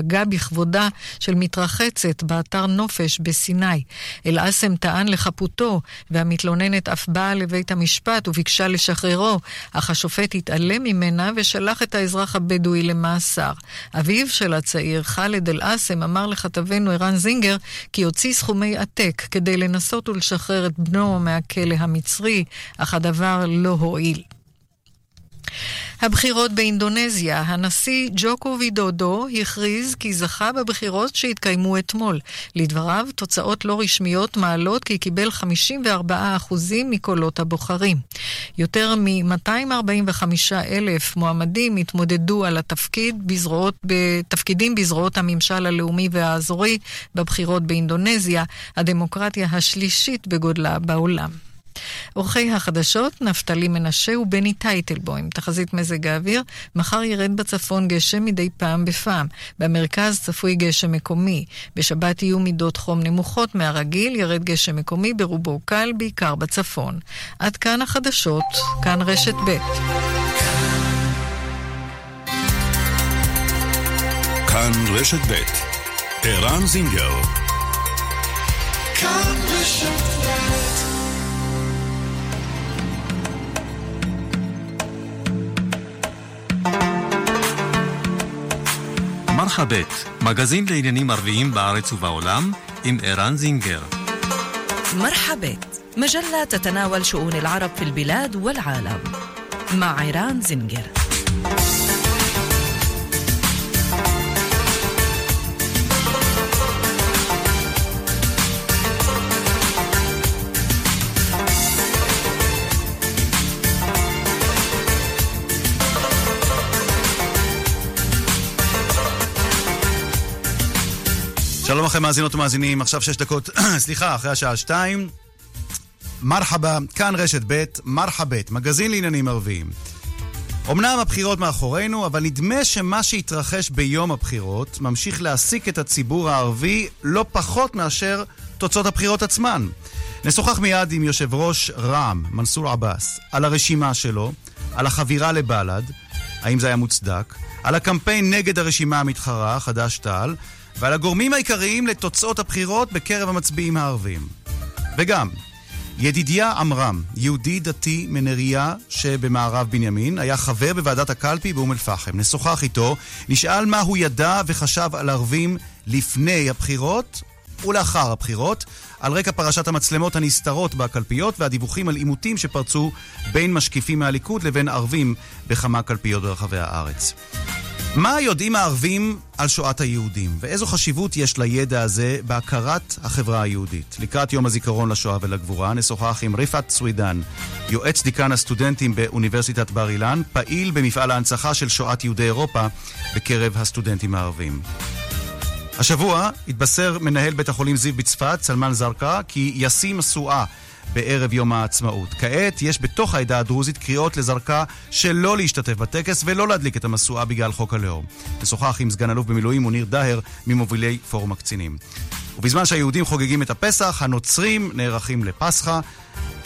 פגע בכבודה של מתרחצת באתר נופש בסיני. אל-אסם טען לחפותו, והמתלוננת אף באה לבית המשפט וביקשה לשחררו, אך השופט התעלם ממנה ושלח את האזרח הבדואי למאסר. אביו של הצעיר, ח'אלד אל-אסם, אמר לכתבנו ערן זינגר כי הוציא סכומי עתק כדי לנסות ולשחרר את בנו מהכלא המצרי, אך הדבר לא הועיל. הבחירות באינדונזיה, הנשיא ג'וקו וידודו הכריז כי זכה בבחירות שהתקיימו אתמול. לדבריו, תוצאות לא רשמיות מעלות כי קיבל 54% מקולות הבוחרים. יותר מ-245 אלף מועמדים התמודדו על התפקיד בזרועות, בתפקידים בזרועות הממשל הלאומי והאזורי בבחירות באינדונזיה, הדמוקרטיה השלישית בגודלה בעולם. עורכי החדשות, נפתלי מנשה ובני טייטלבוים. תחזית מזג האוויר, מחר ירד בצפון גשם מדי פעם בפעם. במרכז צפוי גשם מקומי. בשבת יהיו מידות חום נמוכות מהרגיל, ירד גשם מקומי ברובו קל, בעיקר בצפון. עד כאן החדשות, כאן רשת ב'. כאן רשת ב' ערן זינגר כאן רשת ב' מרחבת, מגזין לעניינים ערביים בארץ ובעולם, עם ערן זינגר. مرحبت مجلة تتناول شؤون العرب في البلاد والعالم مع عيران زنجر לכם מאזינות ומאזינים, עכשיו שש דקות, סליחה, אחרי השעה שתיים. מרחבה, כאן רשת ב', מרחבת, מגזין לעניינים ערביים. אמנם הבחירות מאחורינו, אבל נדמה שמה שהתרחש ביום הבחירות ממשיך להעסיק את הציבור הערבי לא פחות מאשר תוצאות הבחירות עצמן. נשוחח מיד עם יושב ראש רע"מ, מנסור עבאס, על הרשימה שלו, על החבירה לבל"ד, האם זה היה מוצדק, על הקמפיין נגד הרשימה המתחרה, חד"ש-תע"ל, ועל הגורמים העיקריים לתוצאות הבחירות בקרב המצביעים הערבים. וגם, ידידיה עמרם, יהודי דתי מנריה שבמערב בנימין, היה חבר בוועדת הקלפי באום אל-פחם. נשוחח איתו, נשאל מה הוא ידע וחשב על ערבים לפני הבחירות ולאחר הבחירות, על רקע פרשת המצלמות הנסתרות בקלפיות והדיווחים על עימותים שפרצו בין משקיפים מהליכוד לבין ערבים בכמה קלפיות ברחבי הארץ. מה יודעים הערבים על שואת היהודים, ואיזו חשיבות יש לידע הזה בהכרת החברה היהודית? לקראת יום הזיכרון לשואה ולגבורה נשוחח עם ריפת סווידן, יועץ דיקן הסטודנטים באוניברסיטת בר אילן, פעיל במפעל ההנצחה של שואת יהודי אירופה בקרב הסטודנטים הערבים. השבוע התבשר מנהל בית החולים זיו בצפת, סלמן זרקה, כי ישים משואה בערב יום העצמאות. כעת יש בתוך העדה הדרוזית קריאות לזרקה שלא להשתתף בטקס ולא להדליק את המשואה בגלל חוק הלאום. נשוחח עם סגן אלוף במילואים מוניר דהר ממובילי פורום הקצינים. ובזמן שהיהודים חוגגים את הפסח, הנוצרים נערכים לפסחא.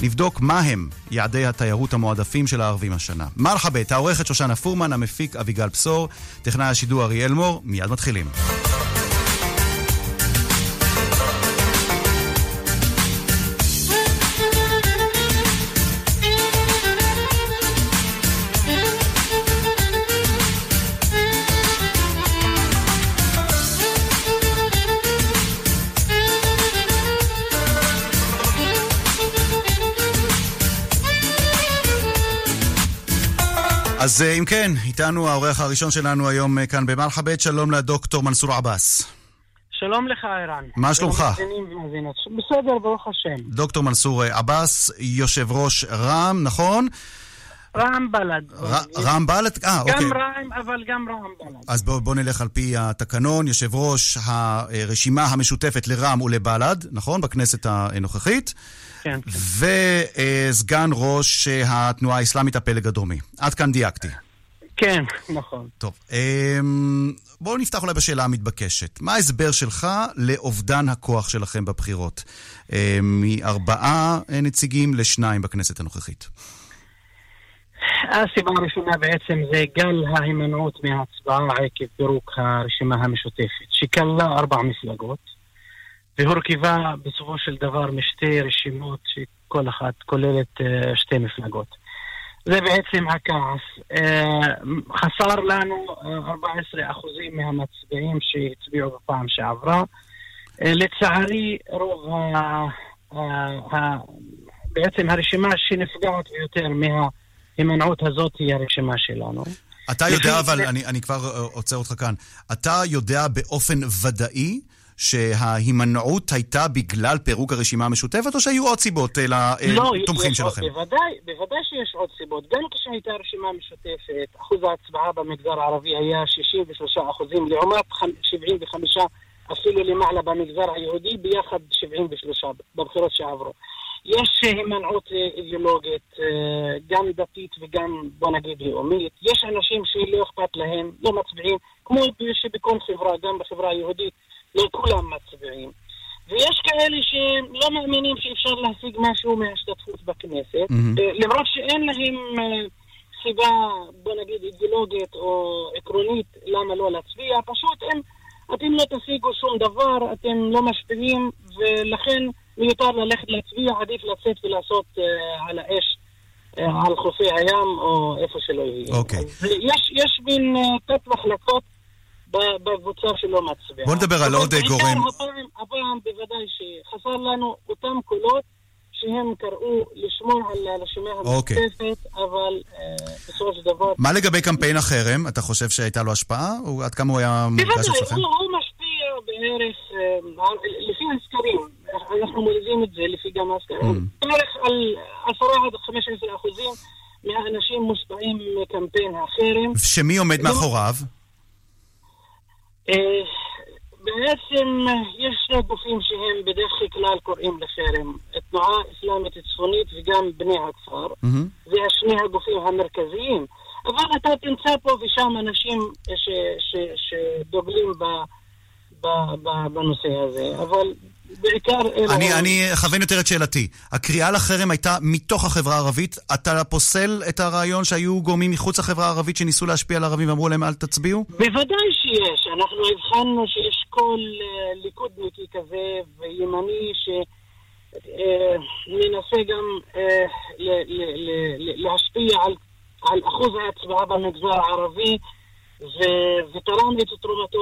נבדוק מה הם יעדי התיירות המועדפים של הערבים השנה. מרחבת, העורכת שושנה פורמן, המפיק אביגל בשור, טכנאי השידור אריאל מור, מיד מתחילים. אז אה, אם כן, איתנו העורך הראשון שלנו היום אה, כאן במלחבית, שלום לדוקטור מנסור עבאס. שלום לך, ערן. מה שלומך? בסדר, ברוך השם. דוקטור מנסור אה, עבאס, יושב ראש רע"מ, נכון? רע"מ בל"ד. רע"מ בל"ד? אה, אוקיי. גם רע"מ, אבל גם רע"מ בל"ד. אז בואו בוא נלך על פי התקנון, יושב ראש הרשימה המשותפת לרע"מ ולבל"ד, נכון? בכנסת הנוכחית. כן, כן. וסגן ראש התנועה האסלאמית הפלג הדרומי. עד כאן דייקתי. כן, נכון. טוב, אמ, בואו נפתח אולי בשאלה המתבקשת. מה ההסבר שלך לאובדן הכוח שלכם בבחירות? אמ, מארבעה נציגים לשניים בכנסת הנוכחית. הסיבה הראשונה בעצם זה גל ההימנעות מההצבעה עקב פירוק הרשימה המשותפת, שכללה ארבע מפלגות, והורכבה בסופו של דבר משתי רשימות שכל אחת כוללת אה, שתי מפלגות. זה בעצם הכעס. אה, חסר לנו אה, 14 אחוזים מהמצביעים שהצביעו בפעם שעברה. אה, לצערי, רוב ה... בעצם הרשימה שנפגעת ביותר מההימנעות הזאת היא הרשימה שלנו. אתה יודע, אבל אני, אני כבר אה, עוצר אותך כאן, אתה יודע באופן ודאי שההימנעות הייתה בגלל פירוק הרשימה המשותפת, או שהיו עוד סיבות אה, לתומכים יש עוד- שלכם? בוודאי, בוודאי שיש עוד סיבות. גם כשהייתה רשימה משותפת, אחוז ההצבעה במגזר הערבי היה 63 אחוזים, לעומת חמ- 75 אפילו למעלה במגזר היהודי, ביחד 73 בבחירות שעברו. יש הימנעות אה, אידיאולוגית, אה, גם דתית וגם, בוא נגיד, לאומית. יש אנשים שלא אכפת להם, לא מצביעים, כמו שבכל חברה, גם בחברה היהודית, לא כולם מצביעים. ויש כאלה שלא מאמינים שאפשר להשיג משהו מההשתתפות בכנסת. אה, למרות שאין להם אה, סיבה, בוא נגיד, אידיאולוגית או עקרונית למה לא להצביע, פשוט הם, אתם לא תשיגו שום דבר, אתם לא משפיעים, ולכן מיותר ללכת להצביע, עדיף לצאת ולעשות אה, על האש. אה, על חופי הים או איפה שלא יהיה. אוקיי. אז יש, יש מין אה, תת מחלקות ב- בקבוצה שלא מצביעה. בוא נדבר על עוד, אה, גורם. הפעם, הפעם בוודאי שחסר לנו אותם קולות שהם קראו לשמור על הרשימה אוקיי. המשותפת, אבל אה, בסופו של דבר... מה לגבי קמפיין החרם? אתה חושב שהייתה לו השפעה? או עד כמה הוא היה בוודאי, אצלכם? הוא, הוא משפיע בערך, אה, לפי הסקרים, אנחנו מודדים את זה לפי גם הסקרים, Mm. בערך על 10 עד 15 אחוזים מהאנשים מושפעים מקמפיין החרם. שמי עומד מאחוריו? אה, בעצם אה, יש שני גופים שהם בדרך כלל קוראים לחרם, התנועה האסלאמית הצפונית וגם בני הכפר, מהמם. זה השני הגופים המרכזיים. אבל אתה תמצא פה ושם אנשים ש, ש, שדוגלים ב, ב, ב, בנושא הזה, אבל בעיקר... אני, אני אכוון יותר את שאלתי. הקריאה לחרם הייתה מתוך החברה הערבית. אתה פוסל את הרעיון שהיו גורמים מחוץ לחברה הערבית שניסו להשפיע על הערבים ואמרו להם אל תצביעו? בוודאי שיש. אנחנו הבחנו שיש קול אה, ליכודניקי כזה וימני שמנסה גם אה, ל- ל- להשפיע על, אחוז ההצבעה במגזר הערבי ותרם את תרומתו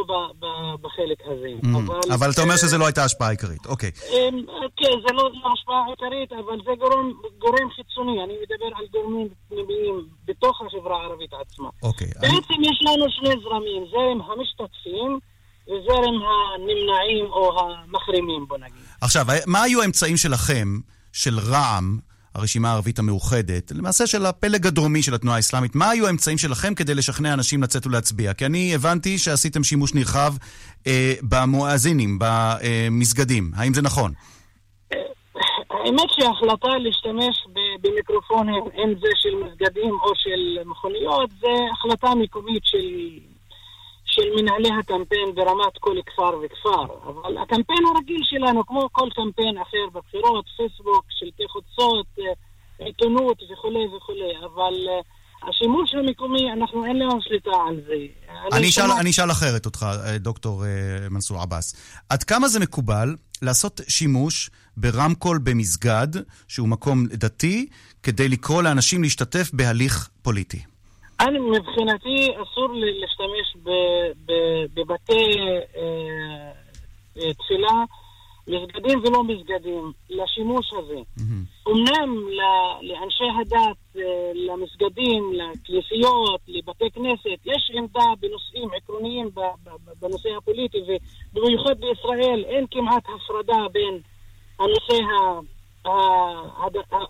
בחלק הזה. Mm. אבל אתה אומר שזו לא הייתה השפעה עיקרית. אוקיי. אמ, כן, זה לא לא השפעה עיקרית, אבל זה גורם, גורם חיצוני. אני מדבר על גורמים פנימיים בתוך החברה הערבית עצמה. אוקיי. אני- בעצם יש לנו שני זרמים, זרם המשתתפים וזרם הנמנעים או המחרימים, בוא נגיד. עכשיו, מה היו האמצעים שלכם, של רע"מ, הרשימה הערבית המאוחדת, למעשה של הפלג הדרומי של התנועה האסלאמית, מה היו האמצעים שלכם כדי לשכנע אנשים לצאת ולהצביע? כי אני הבנתי שעשיתם שימוש נרחב אה, במואזינים, במסגדים. האם זה נכון? האמת שההחלטה להשתמש במיקרופונים, אם זה של מסגדים או של מכוניות, זה החלטה מקומית של, של מנהלי הקמפיין ברמת כל כפר וכפר. אבל הקמפיין הרגיל שלנו, כמו כל קמפיין אחר בבחירות, פייסבוק, שלטי חוצות, אה, עיתונות וכולי וכולי, אבל אה, השימוש המקומי, אנחנו אין לנו שליטה על זה. אני אשאל, אשאל אחרת אותך, אה, דוקטור מנסור עבאס. עד כמה זה מקובל לעשות שימוש ברמקול במסגד, שהוא מקום דתי, כדי לקרוא לאנשים להשתתף בהליך פוליטי? אני, מבחינתי, אסור להשתמש בבתי אה, אה, תפילה, מסגדים ולא מסגדים, לשימוש הזה. אמנם לאנשי הדת, אה, למסגדים, לכנסיות, לבתי כנסת, יש עמדה בנושאים עקרוניים בנושא הפוליטי, ובמיוחד בישראל אין כמעט הפרדה בין הנושא ה...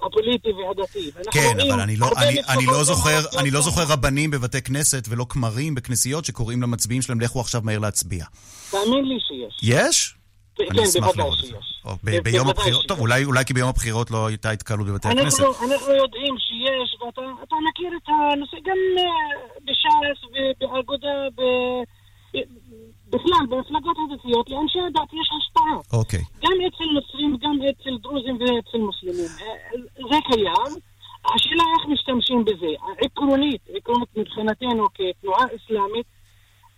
הפוליטי והדתי. כן, אבל אני לא, אני, אני, לא זוכר, אני לא. זוכר רבנים בבתי כנסת ולא כמרים בכנסיות שקוראים למצביעים שלהם, לכו עכשיו מהר להצביע. תאמין לי שיש. יש? כן, אני אשמח בוודאי לראות את זה. שיש. ביום הבחירות, שיש. טוב, אולי, אולי כי ביום הבחירות לא הייתה התקהלות בבתי הכנסת. אנחנו, אנחנו יודעים שיש, ואתה אתה מכיר את הנושא גם אה, בש"ס ובאגודה, בכלל, במפלגות הדתיות, לאנשי הדת יש השפעה. אוקיי. גם אצל נוצרים, גם אצל דרוזים ואצל מוסלמים. אה, זה קיים, השאלה איך משתמשים בזה. עקרונית, עקרונית מבחינתנו כתנועה אסלאמית,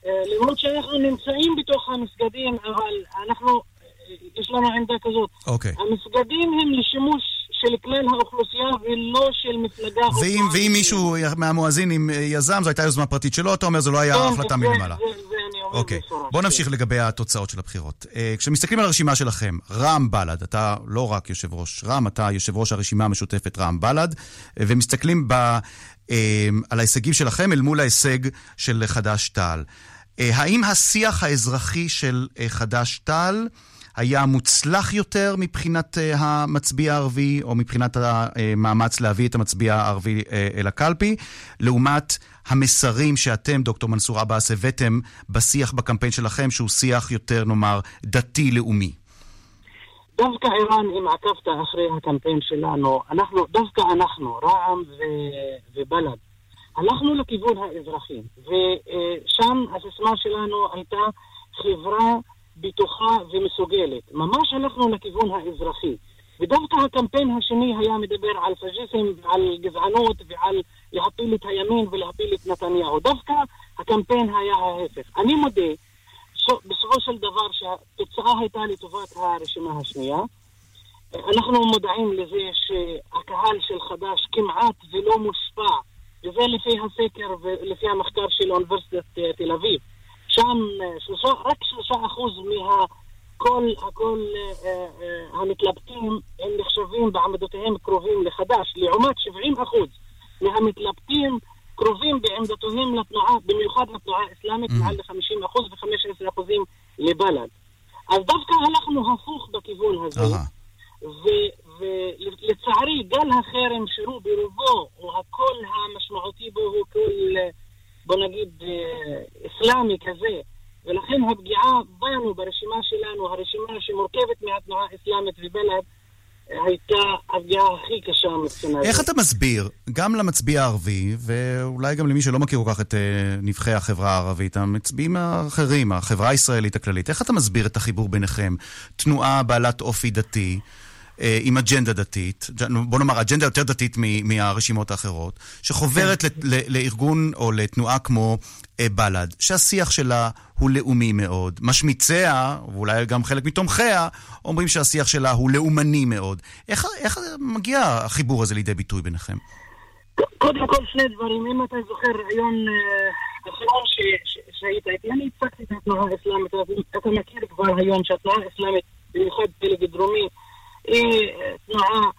אה, למרות שאנחנו נמצאים בתוך המסגדים, אבל אנחנו, אה, יש לנו עמדה כזאת. אוקיי. המסגדים הם לשימוש של כלל האוכלוסייה ולא של מפלגה. או ואם, ואם. מישהו מהמואזינים אה, יזם, זו הייתה יוזמה פרטית שלו, אתה אומר, זו לא היה כן, החלטה מלמעלה. אוקיי, בואו כן. נמשיך לגבי התוצאות של הבחירות. אה, כשמסתכלים על הרשימה שלכם, רע"מ בל"ד, אתה לא רק יושב ראש רע"מ, אתה יושב ראש הרשימה המשותפת רע"מ בל"ד, אה, ומסתכלים ב, אה, על ההישגים שלכם אל מול ההישג של חד"ש-תע"ל. אה, האם השיח האזרחי של אה, חד"ש-תע"ל היה מוצלח יותר מבחינת אה, המצביע הערבי, או מבחינת המאמץ להביא את המצביע הערבי אה, אל הקלפי, לעומת המסרים שאתם, דוקטור מנסור עבאס, הבאתם בשיח בקמפיין שלכם, שהוא שיח יותר, נאמר, דתי-לאומי. דווקא ערן, אם עקבת אחרי הקמפיין שלנו, אנחנו, דווקא אנחנו, רע"מ ו- ובל"ד, הלכנו לכיוון האזרחי, ושם הסיסמה שלנו הייתה חברה בטוחה ומסוגלת. ממש הלכנו לכיוון האזרחי. ודווקא הקמפיין השני היה מדבר על פאשיזם ועל גזענות ועל להפיל את הימין ולהפיל את נתניהו. דווקא הקמפיין היה ההפך. אני מודה בסופו של דבר שהתוצאה הייתה לטובת הרשימה השנייה. אנחנו מודעים לזה שהקהל של חד"ש כמעט ולא מושפע, וזה לפי הסקר ולפי המחקר של אוניברסיטת אה, תל אביב. שם אה, שלושה, רק שלושה אחוז מה... כל, הכל אה, אה, המתלבטים הם נחשבים בעמדותיהם קרובים לחד"ש, לעומת 70 אחוז מהמתלבטים קרובים בעמדותיהם לתנועה, במיוחד לתנועה האסלאמית, מעל ל-50 אחוז ו-15 אחוזים לבל"ד. אז דווקא הלכנו הפוך בכיוון הזה. ולצערי גל החרם שהוא ברובו, או הקול המשמעותי בו הוא קול, אה, בוא נגיד, אה, אסלאמי כזה. ולכן הפגיעה בנו, ברשימה שלנו, הרשימה שמורכבת מהתנועה האסלאמית ובל"ד, אה, הייתה הפגיעה הכי קשה מבחינה איך. אתה מסביר, גם למצביע הערבי, ואולי גם למי שלא מכיר כל כך את אה, נבחי החברה הערבית, המצביעים האחרים, החברה הישראלית הכללית, איך אתה מסביר את החיבור ביניכם? תנועה בעלת אופי דתי, עם אג'נדה דתית, בוא נאמר, אג'נדה יותר דתית מ- מהרשימות האחרות, שחוברת ל- ל- לארגון או לתנועה כמו אה, בל"ד, שהשיח שלה הוא לאומי מאוד. משמיציה, ואולי גם חלק מתומכיה, אומרים שהשיח שלה הוא לאומני מאוד. איך, איך מגיע החיבור הזה לידי ביטוי ביניכם? קודם כל שני דברים, אם אתה זוכר אה, האחרון ש- שהיית איתי, אני הצגתי את התנועה האסלאמית, אתה מכיר כבר היום שהתנועה האסלאמית, במיוחד פלג דרומי, אה, תנועה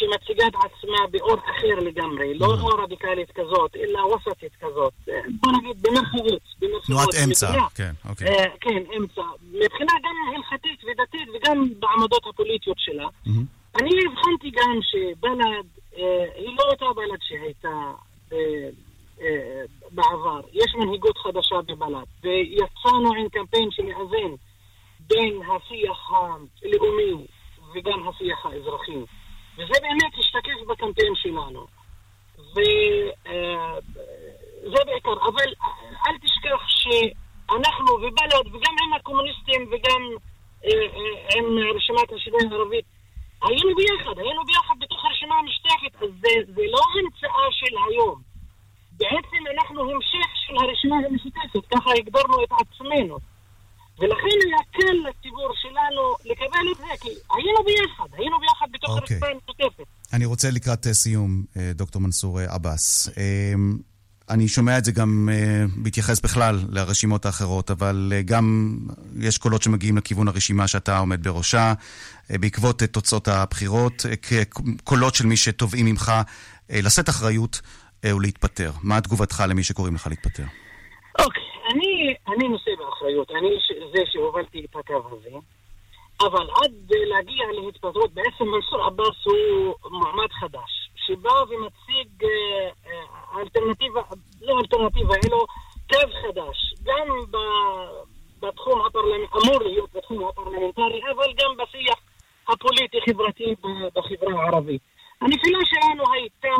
שמציגה את עצמה באור אחר לגמרי, לא לא רדיקלית כזאת, אלא וסטית כזאת, אה, בוא נגיד במרכאות. תנועת אמצע. כן, אוקיי. אה, כן, אמצע. מבחינה גם הלכתית ודתית וגם בעמדות הפוליטיות שלה. מהמם. אני הבחנתי גם שבל"ד אה, היא לא אותה בל"ד שהייתה אה, אה, בעבר. יש מנהיגות חדשה בבל"ד, ויצאנו עם קמפיין שמאזן בין השיח הלאומי וגם השיח האזרחי. וזה באמת השתקף בקמפיין שלנו. וזה בעיקר, אבל אל תשכח שאנחנו ובל"ד וגם עם הקומוניסטים וגם אה, אה, עם רשימת השינוי הערבית היינו ביחד, היינו ביחד בתוך הרשימה המשותפת, אז זה, זה לא המצאה של היום. בעצם אנחנו המשך של הרשימה המשותפת, ככה הגדרנו את עצמנו. ולכן היה קל לציבור שלנו לקבל את זה, כי היינו ביחד, היינו ביחד בתוך אוקיי. הרשימה המשותפת. אני רוצה לקראת אה, סיום, אה, דוקטור מנסור אה, עבאס. אה, אני שומע את זה גם בהתייחס בכלל לרשימות האחרות, אבל גם יש קולות שמגיעים לכיוון הרשימה שאתה עומד בראשה, בעקבות תוצאות הבחירות, קולות של מי שתובעים ממך לשאת אחריות ולהתפטר. מה תגובתך למי שקוראים לך להתפטר? אוקיי, אני, אני נושא באחריות, אני זה שהובלתי את הקו הזה, אבל עד להגיע להתפטרות, בעצם מנסור עבאס הוא מועמד חדש, שבא ומציג אה, אה, אלטרנטיבה, לא אלטרנטיבה, אלא קו חדש, גם ב, בתחום הפרלמנטרי, אמור להיות בתחום הפרלמנטרי, אבל גם בשיח הפוליטי-חברתי בחברה הערבית. הנפילה שלנו הייתה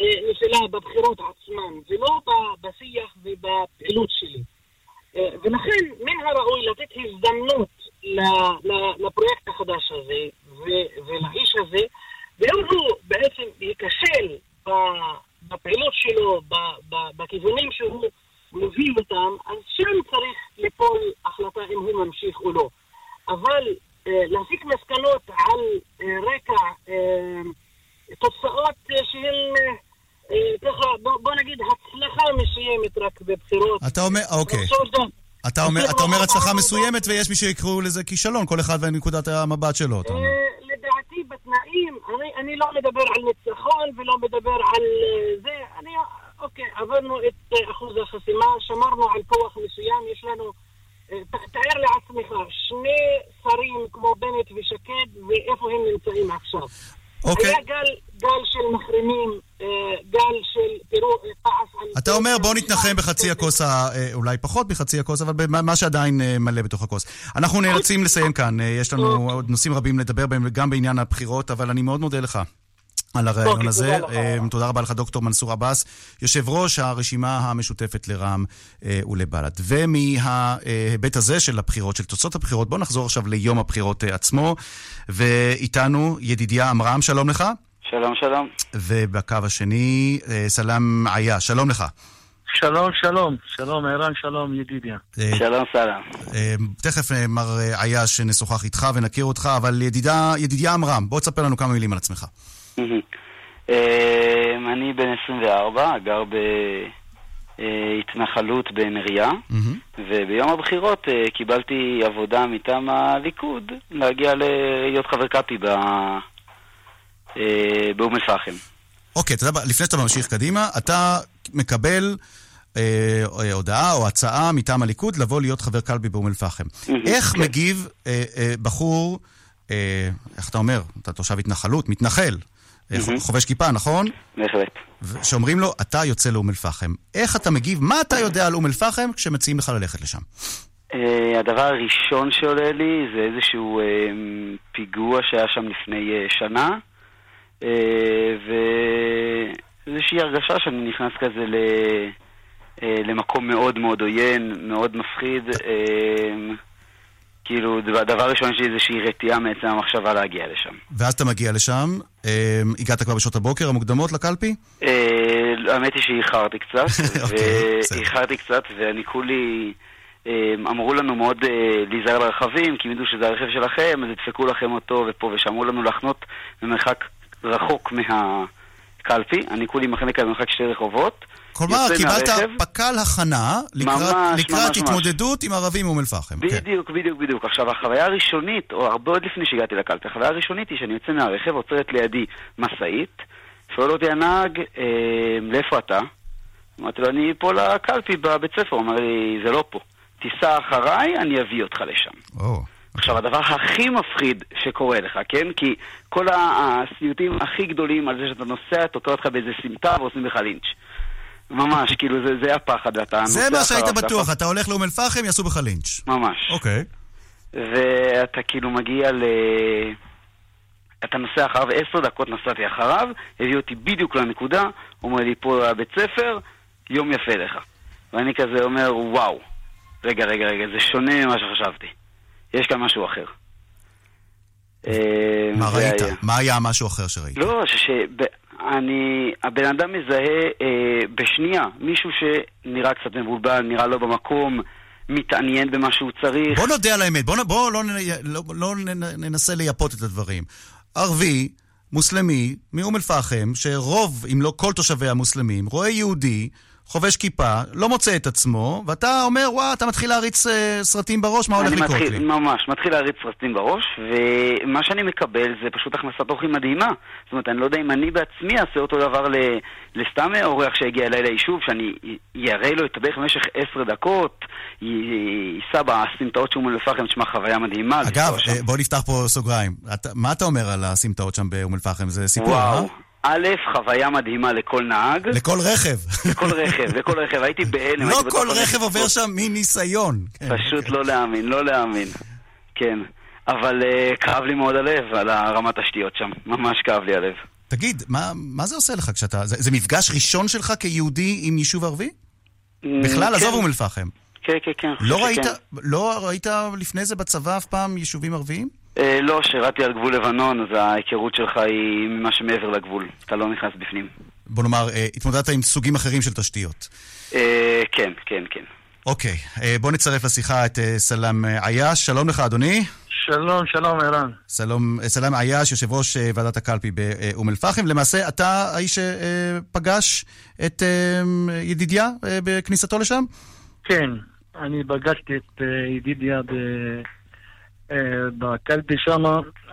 אה, נפילה בבחירות עצמן, ולא בשיח ובפעילות שלי. אה, ולכן מן הראוי לתת הזדמנות לפרויקט החדש הזה ולאיש הזה, ואם הוא בעצם ייכשל בפעילות שלו, בכיוונים שהוא מוביל אותם, אז שם צריך ליפול החלטה אם הוא ממשיך או לא. אבל אה, להסיק מסקנות על אה, רקע תוצאות שהן... ככה, בוא, נגיד הצלחה מסוימת רק בבחירות. אתה אומר, אוקיי. אתה אומר, אתה אומר הצלחה מסוימת ויש מי שיקראו לזה כישלון, כל אחד ונקודת המבט שלו, אתה אומר. אה, לדעתי בתנאים, אני, אני לא מדבר על ניצחון ולא מדבר על אה, זה, אני, אוקיי, עברנו את אה, אחוז החסימה, שמרנו על כוח מסוים, יש לנו, תאר לעצמך, שני שרים כמו בנט ושקד, ואיפה הם נמצאים עכשיו. אוקיי. היה גל, גל של מחרימים, אה, גל של תראו, אה, כעס על... אתה אומר בוא נתנחם בחצי הכוס, אה, אולי פחות מחצי הכוס, אבל במה שעדיין אה, מלא בתוך הכוס. אנחנו נאלצים לסיים כאן, אה, יש לנו עוד נושאים רבים לדבר בהם, גם בעניין הבחירות, אבל אני מאוד מודה לך. על הרעיון אוקיי, הזה. תודה לך. אה, תודה רבה לך, דוקטור מנסור עבאס, יושב ראש הרשימה המשותפת לרע"מ אה, ולבל"ד. ומההיבט הזה של הבחירות, של תוצאות הבחירות, בואו נחזור עכשיו ליום הבחירות אה, עצמו. ואיתנו ידידיה עמרם, שלום לך. שלום, שלום. ובקו השני, סלאם עיה, שלום לך. שלום, שלום. שלום, ערן, שלום, ידידיה. שלום, סלאם. תכף מר אה, עייש נשוחח איתך ונכיר אותך, אבל ידידה, ידידיה עמרם, בוא תספר לנו כמה מילים על עצמך. אמ, אני בן 24, גר בהתנחלות בנריה, מהמם. וביום הבחירות אה, קיבלתי עבודה מטעם הליכוד להגיע להיות חבר קאפי אה, באום אל-פחם. אוקיי, אתה יודע, לפני שאתה ממשיך קדימה, אתה מקבל אה, אה, הודעה או הצעה מטעם הליכוד לבוא להיות חבר קלפי באום אל-פחם. איך כן. מגיב אה, אה, בחור, אה, איך אתה אומר, אתה תושב התנחלות, מתנחל, מהמם. חובש כיפה, נכון? בהחלט. שאומרים לו, אתה יוצא לאום אל-פחם. איך אתה מגיב? מה אתה יודע על אום אל-פחם כשמציעים לך ללכת לשם? אה, הדבר הראשון שעולה לי זה איזשהו אה, פיגוע שהיה שם לפני אה, שנה, ואיזושהי הרגשה שאני נכנס כזה ל... למקום מאוד מאוד עוין, מאוד מפחיד. כאילו, הדבר הראשון שלי זה איזושהי רתיעה מעצם המחשבה להגיע לשם. ואז אתה מגיע לשם, אה, הגעת כבר בשעות הבוקר המוקדמות לקלפי? אה, האמת היא שאיחרתי קצת, אוקיי. ואיחרתי קצת, ואני כולי... אה, אמרו לנו מאוד אה, להיזהר לרכבים, כי אם ידעו שזה הרכב שלכם, אז ידפקו לכם אותו ופה ושם. אמרו לנו לחנות במרחק רחוק מהקלפי. אני כולי מחנק על מרחק שתי רחובות. כלומר, קיבלת מהרכב. פק"ל הכנה לקראת, ממש, לקראת ממש, ממש. התמודדות עם ערבים מאום אל-פחם. כן. בדיוק, בדיוק, בדיוק. עכשיו, החוויה הראשונית, או הרבה עוד לפני שהגעתי לקלפי, החוויה הראשונית היא שאני יוצא מהרכב, עוצרת לידי משאית, שואל אותי הנהג, אה, לאיפה אתה? אמרתי לו, אני פה לקלפי בבית ספר. הוא אומר לי, זה לא פה. תיסע אחריי, אני אביא אותך לשם. או, עכשיו, הדבר הכי מפחיד שקורה לך, כן? כי כל הסיוטים הכי גדולים על זה שאתה נוסע, תוקע אותך באיזה סמטה ועושים לך לינץ'. ממש, כאילו, זה, זה הפחד, ואתה זה מה שהיית בטוח, אתה הולך לאום אל-פחם, יעשו בך לינץ'. ממש. אוקיי. ואתה כאילו מגיע ל... אתה נוסע אחריו, עשר דקות נסעתי אחריו, הביא אותי בדיוק לנקודה, אומר לי, פה הבית ספר, יום יפה לך. ואני כזה אומר, וואו, רגע, רגע, רגע, זה שונה ממה שחשבתי. יש כאן משהו אחר. אה, מה זה ראית? היה. מה היה המשהו אחר שראית? לא, שאני... הבן אדם מזהה אה, בשנייה מישהו שנראה קצת מבולבל, נראה לא במקום, מתעניין במה שהוא צריך. בוא נודה על האמת, בוא, בוא לא, לא, לא ננסה לייפות את הדברים. ערבי, מוסלמי, מאום אל-פחם, שרוב, אם לא כל תושביה מוסלמים, רואה יהודי, חובש כיפה, לא מוצא את עצמו, ואתה אומר, וואה, אתה מתחיל להריץ אה, סרטים בראש, מה הולך אני לקרות מתחיל, לי? ממש, מתחיל להריץ סרטים בראש, ומה שאני מקבל זה פשוט הכנסת אורחים מדהימה. זאת אומרת, אני לא יודע אם אני בעצמי אעשה אותו דבר ל, לסתם אורח שהגיע אליי ליישוב, שאני יראה לו את הדרך במשך עשר דקות, ייסע בסמטאות שהוא מלפחם, תשמע, חוויה מדהימה. אגב. אה, בוא נפתח פה סוגריים. אתה, מה אתה אומר על הסמטאות שם באום אל-פחם? זה סיפור, אה? א', חוויה מדהימה לכל נהג, לכל רכב. לכל רכב, לכל רכב, הייתי בהלם. לא כל רכב. עובר שם מניסיון. כן, פשוט כן. לא להאמין, לא להאמין. כן. אבל uh, כאב לי מאוד הלב על הרמת תשתיות שם. ממש כאב לי הלב. תגיד, מה, מה זה עושה לך כשאתה... זה, זה מפגש ראשון שלך כיהודי עם יישוב ערבי? בכלל, כן, עזוב אום אל-פחם. כן, כן, כן. לא ראית, שכן. לא ראית לפני זה בצבא אף פעם יישובים ערביים? אה, לא, שירתי על גבול לבנון, אז ההיכרות שלך היא ממה שמעבר לגבול. אתה לא נכנס בפנים. בוא נאמר, אה, התמודדת עם סוגים אחרים של תשתיות. אה, כן, כן, כן. אוקיי, בוא נצרף לשיחה את סלאם עייש. שלום לך, אדוני. שלום, שלום, ערן. סלום, אה, סלאם עייש, יושב ראש ועדת הקלפי באום אל-פחם. למעשה, אתה האיש שפגש את ידידיה בכניסתו לשם? כן, אני פגשתי את ידידיה ב- בקלפי שם,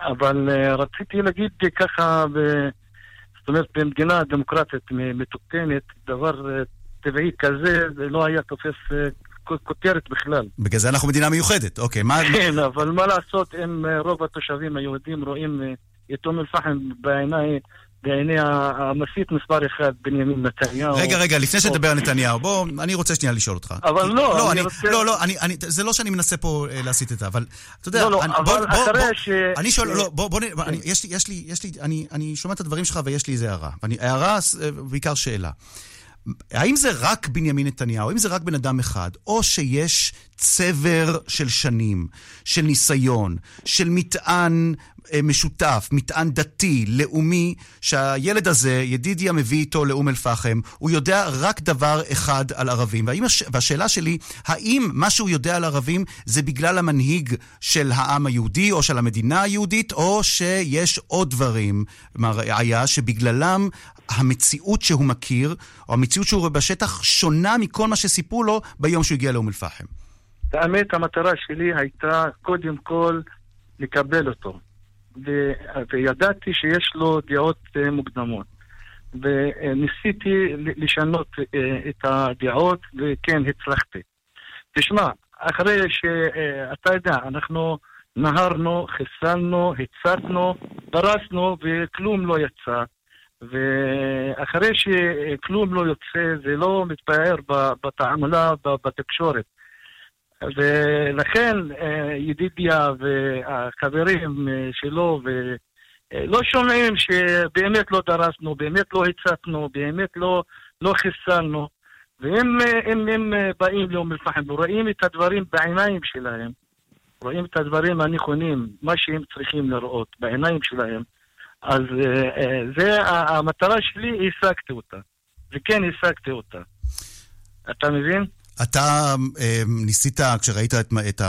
אבל אה, רציתי להגיד ככה, זאת אומרת, במדינה דמוקרטית מתוקנת, דבר אה, טבעי כזה, זה לא היה תופס אה, כותרת בכלל. בגלל זה אנחנו מדינה מיוחדת. אוקיי, מה... כן, אבל מה לעשות אם רוב התושבים היהודים רואים את אום אל-פחם בעיני, בעיני המסית מספר אחד, בנימין נתניהו. רגע, רגע, לפני שנדבר על נתניהו, בוא, אני רוצה שנייה לשאול אותך. אבל לא, לא, אני רוצה- לא, לא, אני, אני, זה לא שאני מנסה פה אה, להסיט את זה, אבל אתה יודע, לא, לא, אני, אבל בוא, אחרי בוא, ש- אני שואל, לא, בוא, בוא, אני, יש לי, יש לי, יש לי, אני, אני שומע את הדברים שלך ויש לי איזה הערה. ואני, הערה, אה, בעיקר שאלה. האם זה רק בנימין נתניהו, האם זה רק בן אדם אחד, או שיש צבר של שנים, של ניסיון, של מטען אה, משותף, מטען דתי, לאומי, שהילד הזה, ידידיה מביא איתו לאום אל-פחם, הוא יודע רק דבר אחד על ערבים. והאם, הש... והשאלה שלי, האם מה שהוא יודע על ערבים זה בגלל המנהיג של העם היהודי או של המדינה היהודית, או שיש עוד דברים, מר עיה, שבגללם המציאות שהוא מכיר, או המציאות שהוא רואה בשטח, שונה מכל מה שסיפרו לו ביום שהוא הגיע לאום אל-פחם. האמת, המטרה שלי הייתה קודם כל לקבל אותו. ו- וידעתי שיש לו דעות אה, מוקדמות. וניסיתי לשנות אה, את הדעות, וכן, הצלחתי. תשמע, אחרי שאתה יודע, אנחנו נהרנו, חיסלנו, הצתנו, דרסנו, וכלום לא יצא. ואחרי שכלום לא יוצא, זה לא מתפאר בתעמולה, בתקשורת. ולכן אה, ידידיה והחברים אה, שלו ולא שומעים שבאמת לא דרסנו, באמת לא הצתנו, באמת לא, לא חיסלנו. ואם אה, אם הם אה, באים לאום אל-פחם ורואים את הדברים בעיניים שלהם, רואים את הדברים הנכונים, מה שהם צריכים לראות בעיניים שלהם, אז אה, אה, זה המטרה שלי, השגתי אותה. וכן השגתי אותה. אתה מבין? אתה אה, ניסית, כשראית את, את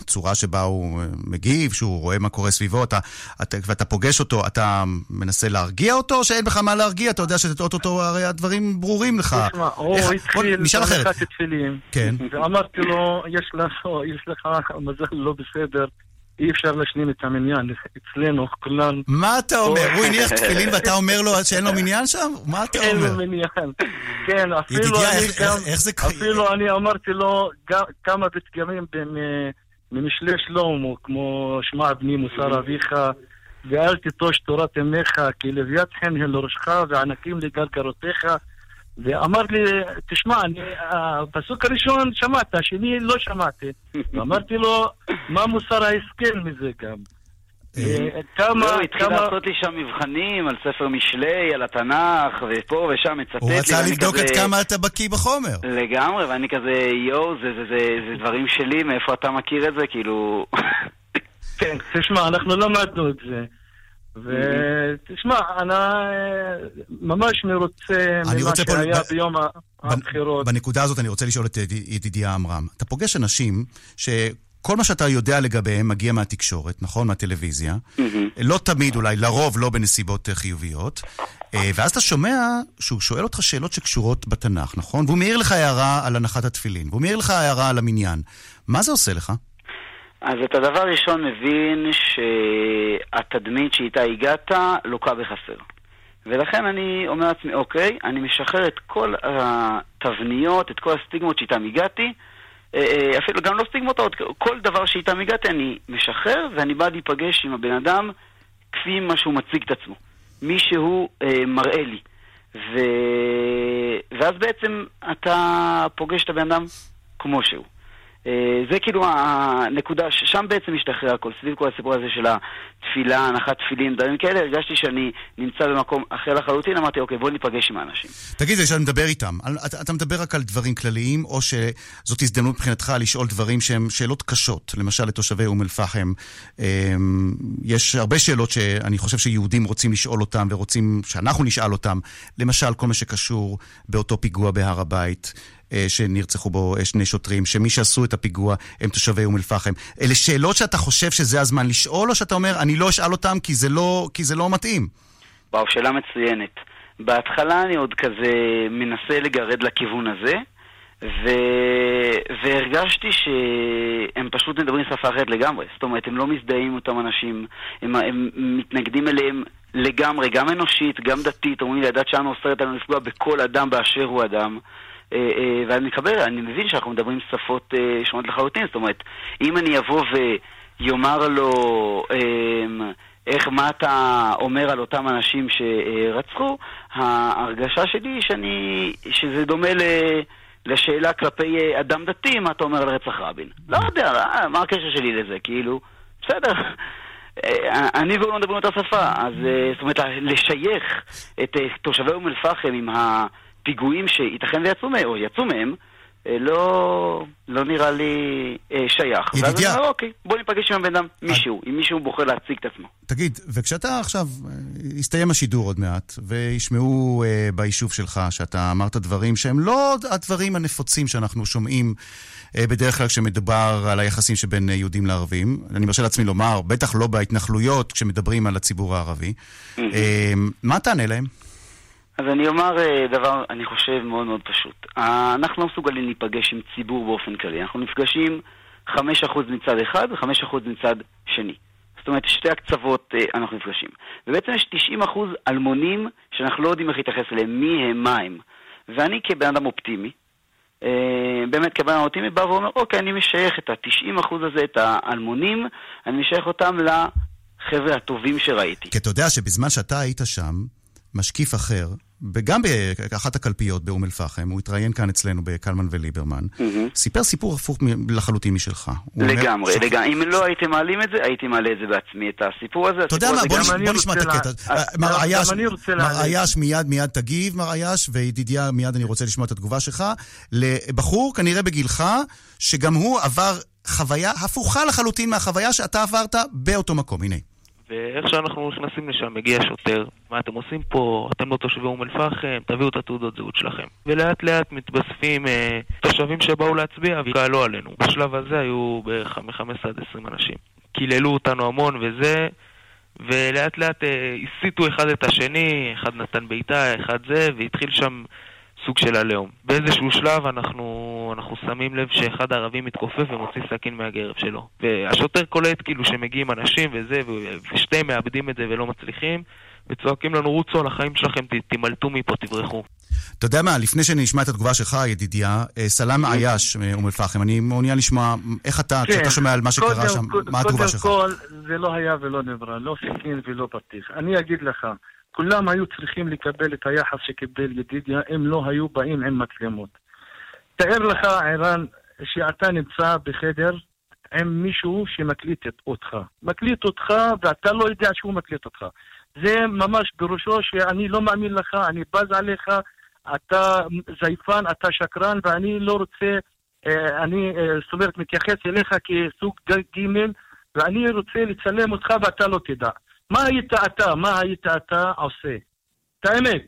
הצורה שבה הוא אה, מגיב, שהוא רואה מה קורה סביבו, אתה, אתה, ואתה פוגש אותו, אתה מנסה להרגיע אותו, או שאין בך מה להרגיע? אתה יודע שאו-טו-טו הרי הדברים ברורים לך. תשמע, הוא התחיל אחרת. בהנחת תפילין, כן. ואמרתי לו, יש לך, יש לך מזל לא בסדר, אי אפשר להשלים את המניין, אצלנו כולן מה אתה אומר? הוא הניח תפילין ואתה אומר לו שאין לו מניין שם? מה אתה אין לו אומר? מניין. כן, אפילו אני גם, איך- זה קורה? אפילו אני אמרתי לו כמה פתגמים ממשלי שלמה, כמו שמע בני מוסר אביך, ואל תיטוש תורת אמך, כי לוויית חן הן לראשך וענקים לגלגלותיך. ואמר לי, תשמע, אני, הפסוק הראשון שמעת, השני לא שמעתי. ואמרתי לו, מה מוסר ההשכל מזה גם? אה, כמה, לא, הוא התחיל כמה... לעשות לי שם מבחנים על ספר משלי, על התנ"ך, ופה ושם מצטט הוא לי. רצה ואני לבדוק עד כמה אתה בקיא בחומר. לגמרי, ואני כזה, יואו, זה דברים שלי, מאיפה אתה מכיר את זה? כאילו... כן, תשמע, אנחנו למדנו את זה. ותשמע, אני אה, ממש מרוצה ממה פה- שהיה ב- ביום הבחירות. בנקודה הזאת אני רוצה לשאול את ידי- ידידיה עמרם. אתה פוגש אנשים שכל מה שאתה יודע לגביהם מגיע מהתקשורת, נכון? מהטלוויזיה. לא תמיד אולי, לרוב לא בנסיבות אה, חיוביות. אה, ואז אתה שומע שהוא שואל אותך שאלות שקשורות בתנ"ך, נכון? והוא מעיר לך הערה על הנחת התפילין, והוא מעיר לך הערה על המניין. מה זה עושה לך? אז אתה דבר ראשון מבין שהתדמית שאיתה הגעת לוקה בחסר. ולכן אני אומר לעצמי, אוקיי, אני משחרר את כל התבניות, את כל הסטיגמות שאיתן הגעתי, אה, אה, אפילו גם לא סטיגמות, כל דבר שאיתן הגעתי אני משחרר, ואני בא להיפגש עם הבן אדם כפי מה שהוא מציג את עצמו. מי שהוא אה, מראה לי. ו... ואז בעצם אתה פוגש את הבן אדם כמו שהוא. אה, זה כאילו הנקודה, שם בעצם השתחרר הכל, סביב כל הסיפור הזה של התפילה, הנחת תפילין, דברים כאלה, הרגשתי שאני נמצא במקום אחר לחלוטין, אמרתי, אוקיי, בוא ניפגש עם האנשים. תגיד, כשאתה מדבר איתם, אתה, אתה מדבר רק על דברים כלליים, או שזאת הזדמנות מבחינתך לשאול דברים שהם שאלות קשות, למשל לתושבי אום אל-פחם, אמ, יש הרבה שאלות שאני חושב שיהודים רוצים לשאול אותם ורוצים שאנחנו נשאל אותם, למשל כל מה שקשור באותו פיגוע בהר הבית. אה, שנרצחו בו אה, שני שוטרים, שמי שעשו את הפיגוע הם תושבי אום אל-פחם. אלה שאלות שאתה חושב שזה הזמן לשאול, או שאתה אומר, אני לא אשאל אותם כי זה לא, כי זה לא מתאים? וואו, שאלה מצוינת. בהתחלה אני עוד כזה מנסה לגרד לכיוון הזה, ו... והרגשתי שהם פשוט מדברים שפה אחרת לגמרי. זאת אומרת, הם לא מזדהים עם אותם אנשים, הם, הם מתנגדים אליהם לגמרי, גם אנושית, גם דתית, אומרים לי, הדת שלנו אוסרת עלינו לפגוע בכל אדם באשר הוא אדם. אה, אה, ואני מקבל, אני מבין שאנחנו מדברים שפות אה, שונות לחלוטין, זאת אומרת, אם אני אבוא ויאמר לו איך, מה אתה אומר על אותם אנשים שרצחו, ההרגשה שלי היא שאני, שזה דומה ל... לשאלה כלפי אדם דתי, מה אתה אומר על רצח רבין. לא יודע, מה הקשר שלי לזה? כאילו, בסדר. אני והוא לא מדברים אותה שפה, אז זאת אומרת, לשייך את תושבי אום אל-פחם עם ה... פיגועים שייתכן ויצאו מהם, או יצאו מהם, אה, לא, לא נראה לי אה, שייך. ידידיה. ואז אני אומר, אוקיי, בוא ניפגש עם הבן אדם, מישהו, אם מישהו בוחר להציג את עצמו. תגיד, וכשאתה עכשיו, אה, יסתיים השידור עוד מעט, וישמעו אה, ביישוב שלך שאתה אמרת דברים שהם לא הדברים הנפוצים שאנחנו שומעים אה, בדרך כלל כשמדובר על היחסים שבין אה, יהודים לערבים, אני מרשה לעצמי לומר, בטח לא בהתנחלויות כשמדברים על הציבור הערבי, אה, מה תענה להם? אז אני אומר אה, דבר, אני חושב, מאוד מאוד פשוט. אה, אנחנו לא מסוגלים להיפגש עם ציבור באופן כללי. אנחנו נפגשים 5% מצד אחד ו-5% מצד שני. זאת אומרת, שתי הקצוות אה, אנחנו נפגשים. ובעצם יש 90% אלמונים שאנחנו לא יודעים איך להתייחס אליהם, מי הם, מה הם. ואני כבן אדם אופטימי, באמת כבן אדם אופטימי, בא ואומר, אוקיי, אני משייך את ה-90% הזה, את האלמונים, אני משייך אותם לחבר'ה הטובים שראיתי. כי אתה יודע שבזמן שאתה היית שם, משקיף אחר, וגם באחת הקלפיות באום אל-פחם, הוא התראיין כאן אצלנו בקלמן וליברמן, mm-hmm. סיפר סיפור הפוך לחלוטין משלך. לגמרי, אומר, לגמרי. אם לא הייתם מעלים את זה, הייתי מעלה את זה בעצמי, את הסיפור הזה. אתה יודע מה, בוא. בוא נשמע את הקטע. אה, מר עייש, מר עייש מיד מיד תגיב, מר עייש, וידידיה מיד אני רוצה לשמוע את התגובה שלך, לבחור כנראה בגילך, שגם הוא עבר חוויה הפוכה לחלוטין מהחוויה שאתה עברת באותו מקום. הנה. ואיך שאנחנו נכנסים לשם, מגיע שוטר, מה אתם עושים פה? אתם לא תושבי אום אל-פחם, תביאו את התעודות זהות שלכם. ולאט לאט מתווספים אה, תושבים שבאו להצביע והתקהלו עלינו. בשלב הזה היו בערך מ-15 עד 20 אנשים. קיללו אותנו המון וזה, ולאט לאט אה, הסיתו אחד את השני, אחד נתן בעיטה, אחד זה, והתחיל שם סוג של הלאום. באיזשהו שלב אנחנו, אנחנו שמים לב שאחד הערבים מתכופף ומוציא סכין מהגרב שלו. והשוטר קולט כאילו שמגיעים אנשים וזה, ושתיהם מאבדים את זה ולא מצליחים, וצועקים לנו, רוצו על החיים שלכם, תימלטו מפה, תברחו. אתה יודע מה, לפני שאני אשמע את התגובה שלך, ידידיה, אה, סלאם כן. עייש מאום אל-פחם, אני מעוניין לשמוע איך אתה, כשאתה כן. שומע על מה שקרה שם, מה התגובה שלך? קודם כל, זה לא היה ולא נברא, לא סכין ולא פתיח. אני אגיד לך, כולם היו צריכים לקבל את היחס שקיבל ידידיה אם לא היו באים עם מצלמות. תאר לך, ערן, שאתה נמצא בחדר עם מישהו שמקליט אותך. מקליט אותך ואתה לא יודע שהוא מקליט אותך. זה ממש פירושו שאני לא מאמין לך, אני בז עליך, אתה זייפן, אתה שקרן, ואני לא רוצה, אה, אני, אה, זאת אומרת, מתייחס אליך כסוג ג' ואני רוצה לצלם אותך ואתה לא תדע. מה היית אתה, מה היית אתה עושה? את האמת,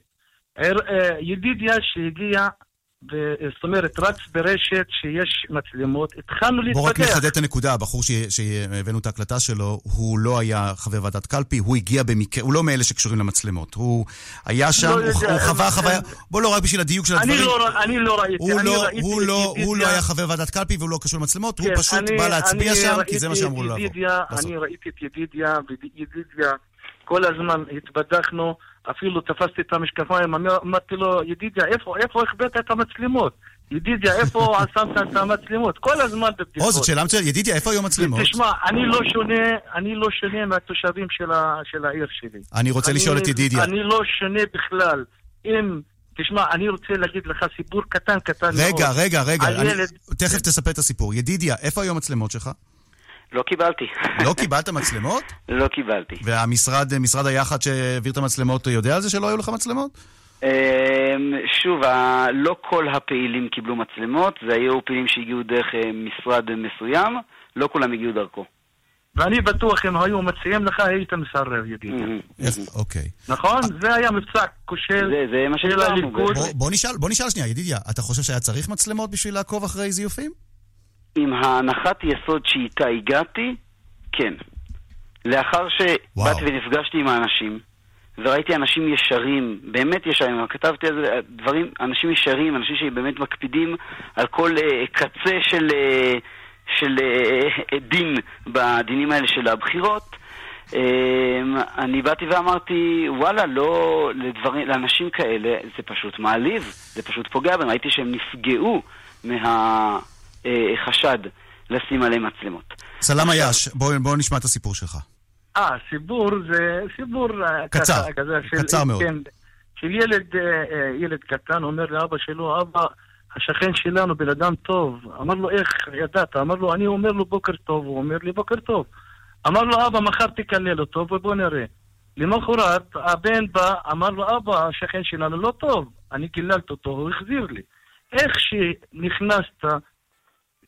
אה, ידידיה שהגיע זאת אומרת, רץ ברשת שיש מצלמות, התחלנו להתפתח. בוא רק נחדד את הנקודה, הבחור שהבאנו את ההקלטה שלו, הוא לא היה חבר ועדת קלפי, הוא הגיע במקרה, הוא לא מאלה שקשורים למצלמות. הוא היה שם, לא הוא, הוא חווה חוויה, בוא לא, רק בשביל הדיוק של הדברים. אני לא, אני לא ראיתי, הוא אני לא, ראיתי הוא לא, הוא לא היה חבר ועדת קלפי והוא לא קשור למצלמות, הוא כן, פשוט בא להצביע שם, כי זה מה שאמרו לו לעבור. אני ראיתי את ידידיה, וידידיה, כל הזמן התבדחנו. אפילו תפסתי את המשקפיים, אמרתי לו, ידידיה, איפה, איפה החבאת את המצלמות? ידידיה, איפה שמת את המצלמות? כל הזמן בבדיחות. או, זאת שאלה מצוינת. ידידיה, איפה היו המצלמות? תשמע, אני לא שונה, אני לא שונה מהתושבים של, ה, של העיר שלי. אני רוצה אני, לשאול את ידידיה. אני לא שונה בכלל. אם תשמע, אני רוצה להגיד לך סיפור קטן קטן מאוד. רגע, רגע, רגע, תכף תספר את הסיפור. ידידיה, איפה היו המצלמות שלך? לא קיבלתי. לא קיבלת מצלמות? לא קיבלתי. והמשרד, משרד היח"צ שהעביר את המצלמות, יודע על זה שלא היו לך מצלמות? אמ, שוב, לא כל הפעילים קיבלו מצלמות, זה היו פעילים שהגיעו דרך אה, משרד מסוים, לא כולם הגיעו דרכו. ואני בטוח אם היו מציעים לך, היית מסרב, ידידי. איך- אוקיי. נכון? זה היה מבצע כושל זה- זה מה של שדיברנו, הליכוד. בוא- בוא נשאל, בוא נשאל שנייה, ידידיה, אתה חושב שהיה צריך מצלמות בשביל לעקוב אחרי זיופים? עם ההנחת יסוד שאיתה הגעתי, כן. לאחר שבאתי ונפגשתי עם האנשים, וראיתי אנשים ישרים, באמת ישרים, כתבתי על זה דברים, אנשים ישרים, אנשים שבאמת מקפידים על כל אה, קצה של, אה, של אה, דין בדינים האלה של הבחירות. אה, אני באתי ואמרתי, וואלה, לא, לדברים, לאנשים כאלה זה פשוט מעליב, זה פשוט פוגע בהם. ראיתי שהם נפגעו מהחשד לשים עליהם מצלמות. סלאם עייש, בוא בוא נשמע את הסיפור שלך. אה, סיפור זה סיפור... אה, קצר, ככה, כזה של- קצר מאוד. כן, של ילד, אה, אה, ילד קטן אומר לאבא שלו, אבא, השכן שלנו בן אדם טוב. אמר לו, איך ידעת? אמר לו, אני אומר לו בוקר טוב, הוא אומר לי בוקר טוב. אמר לו, אבא, מחר תקלל אותו ובוא נראה. למחרת, הבן בא, אמר לו, אבא, השכן שלנו לא טוב. אני קיללתי אותו, הוא החזיר לי. איך שנכנסת,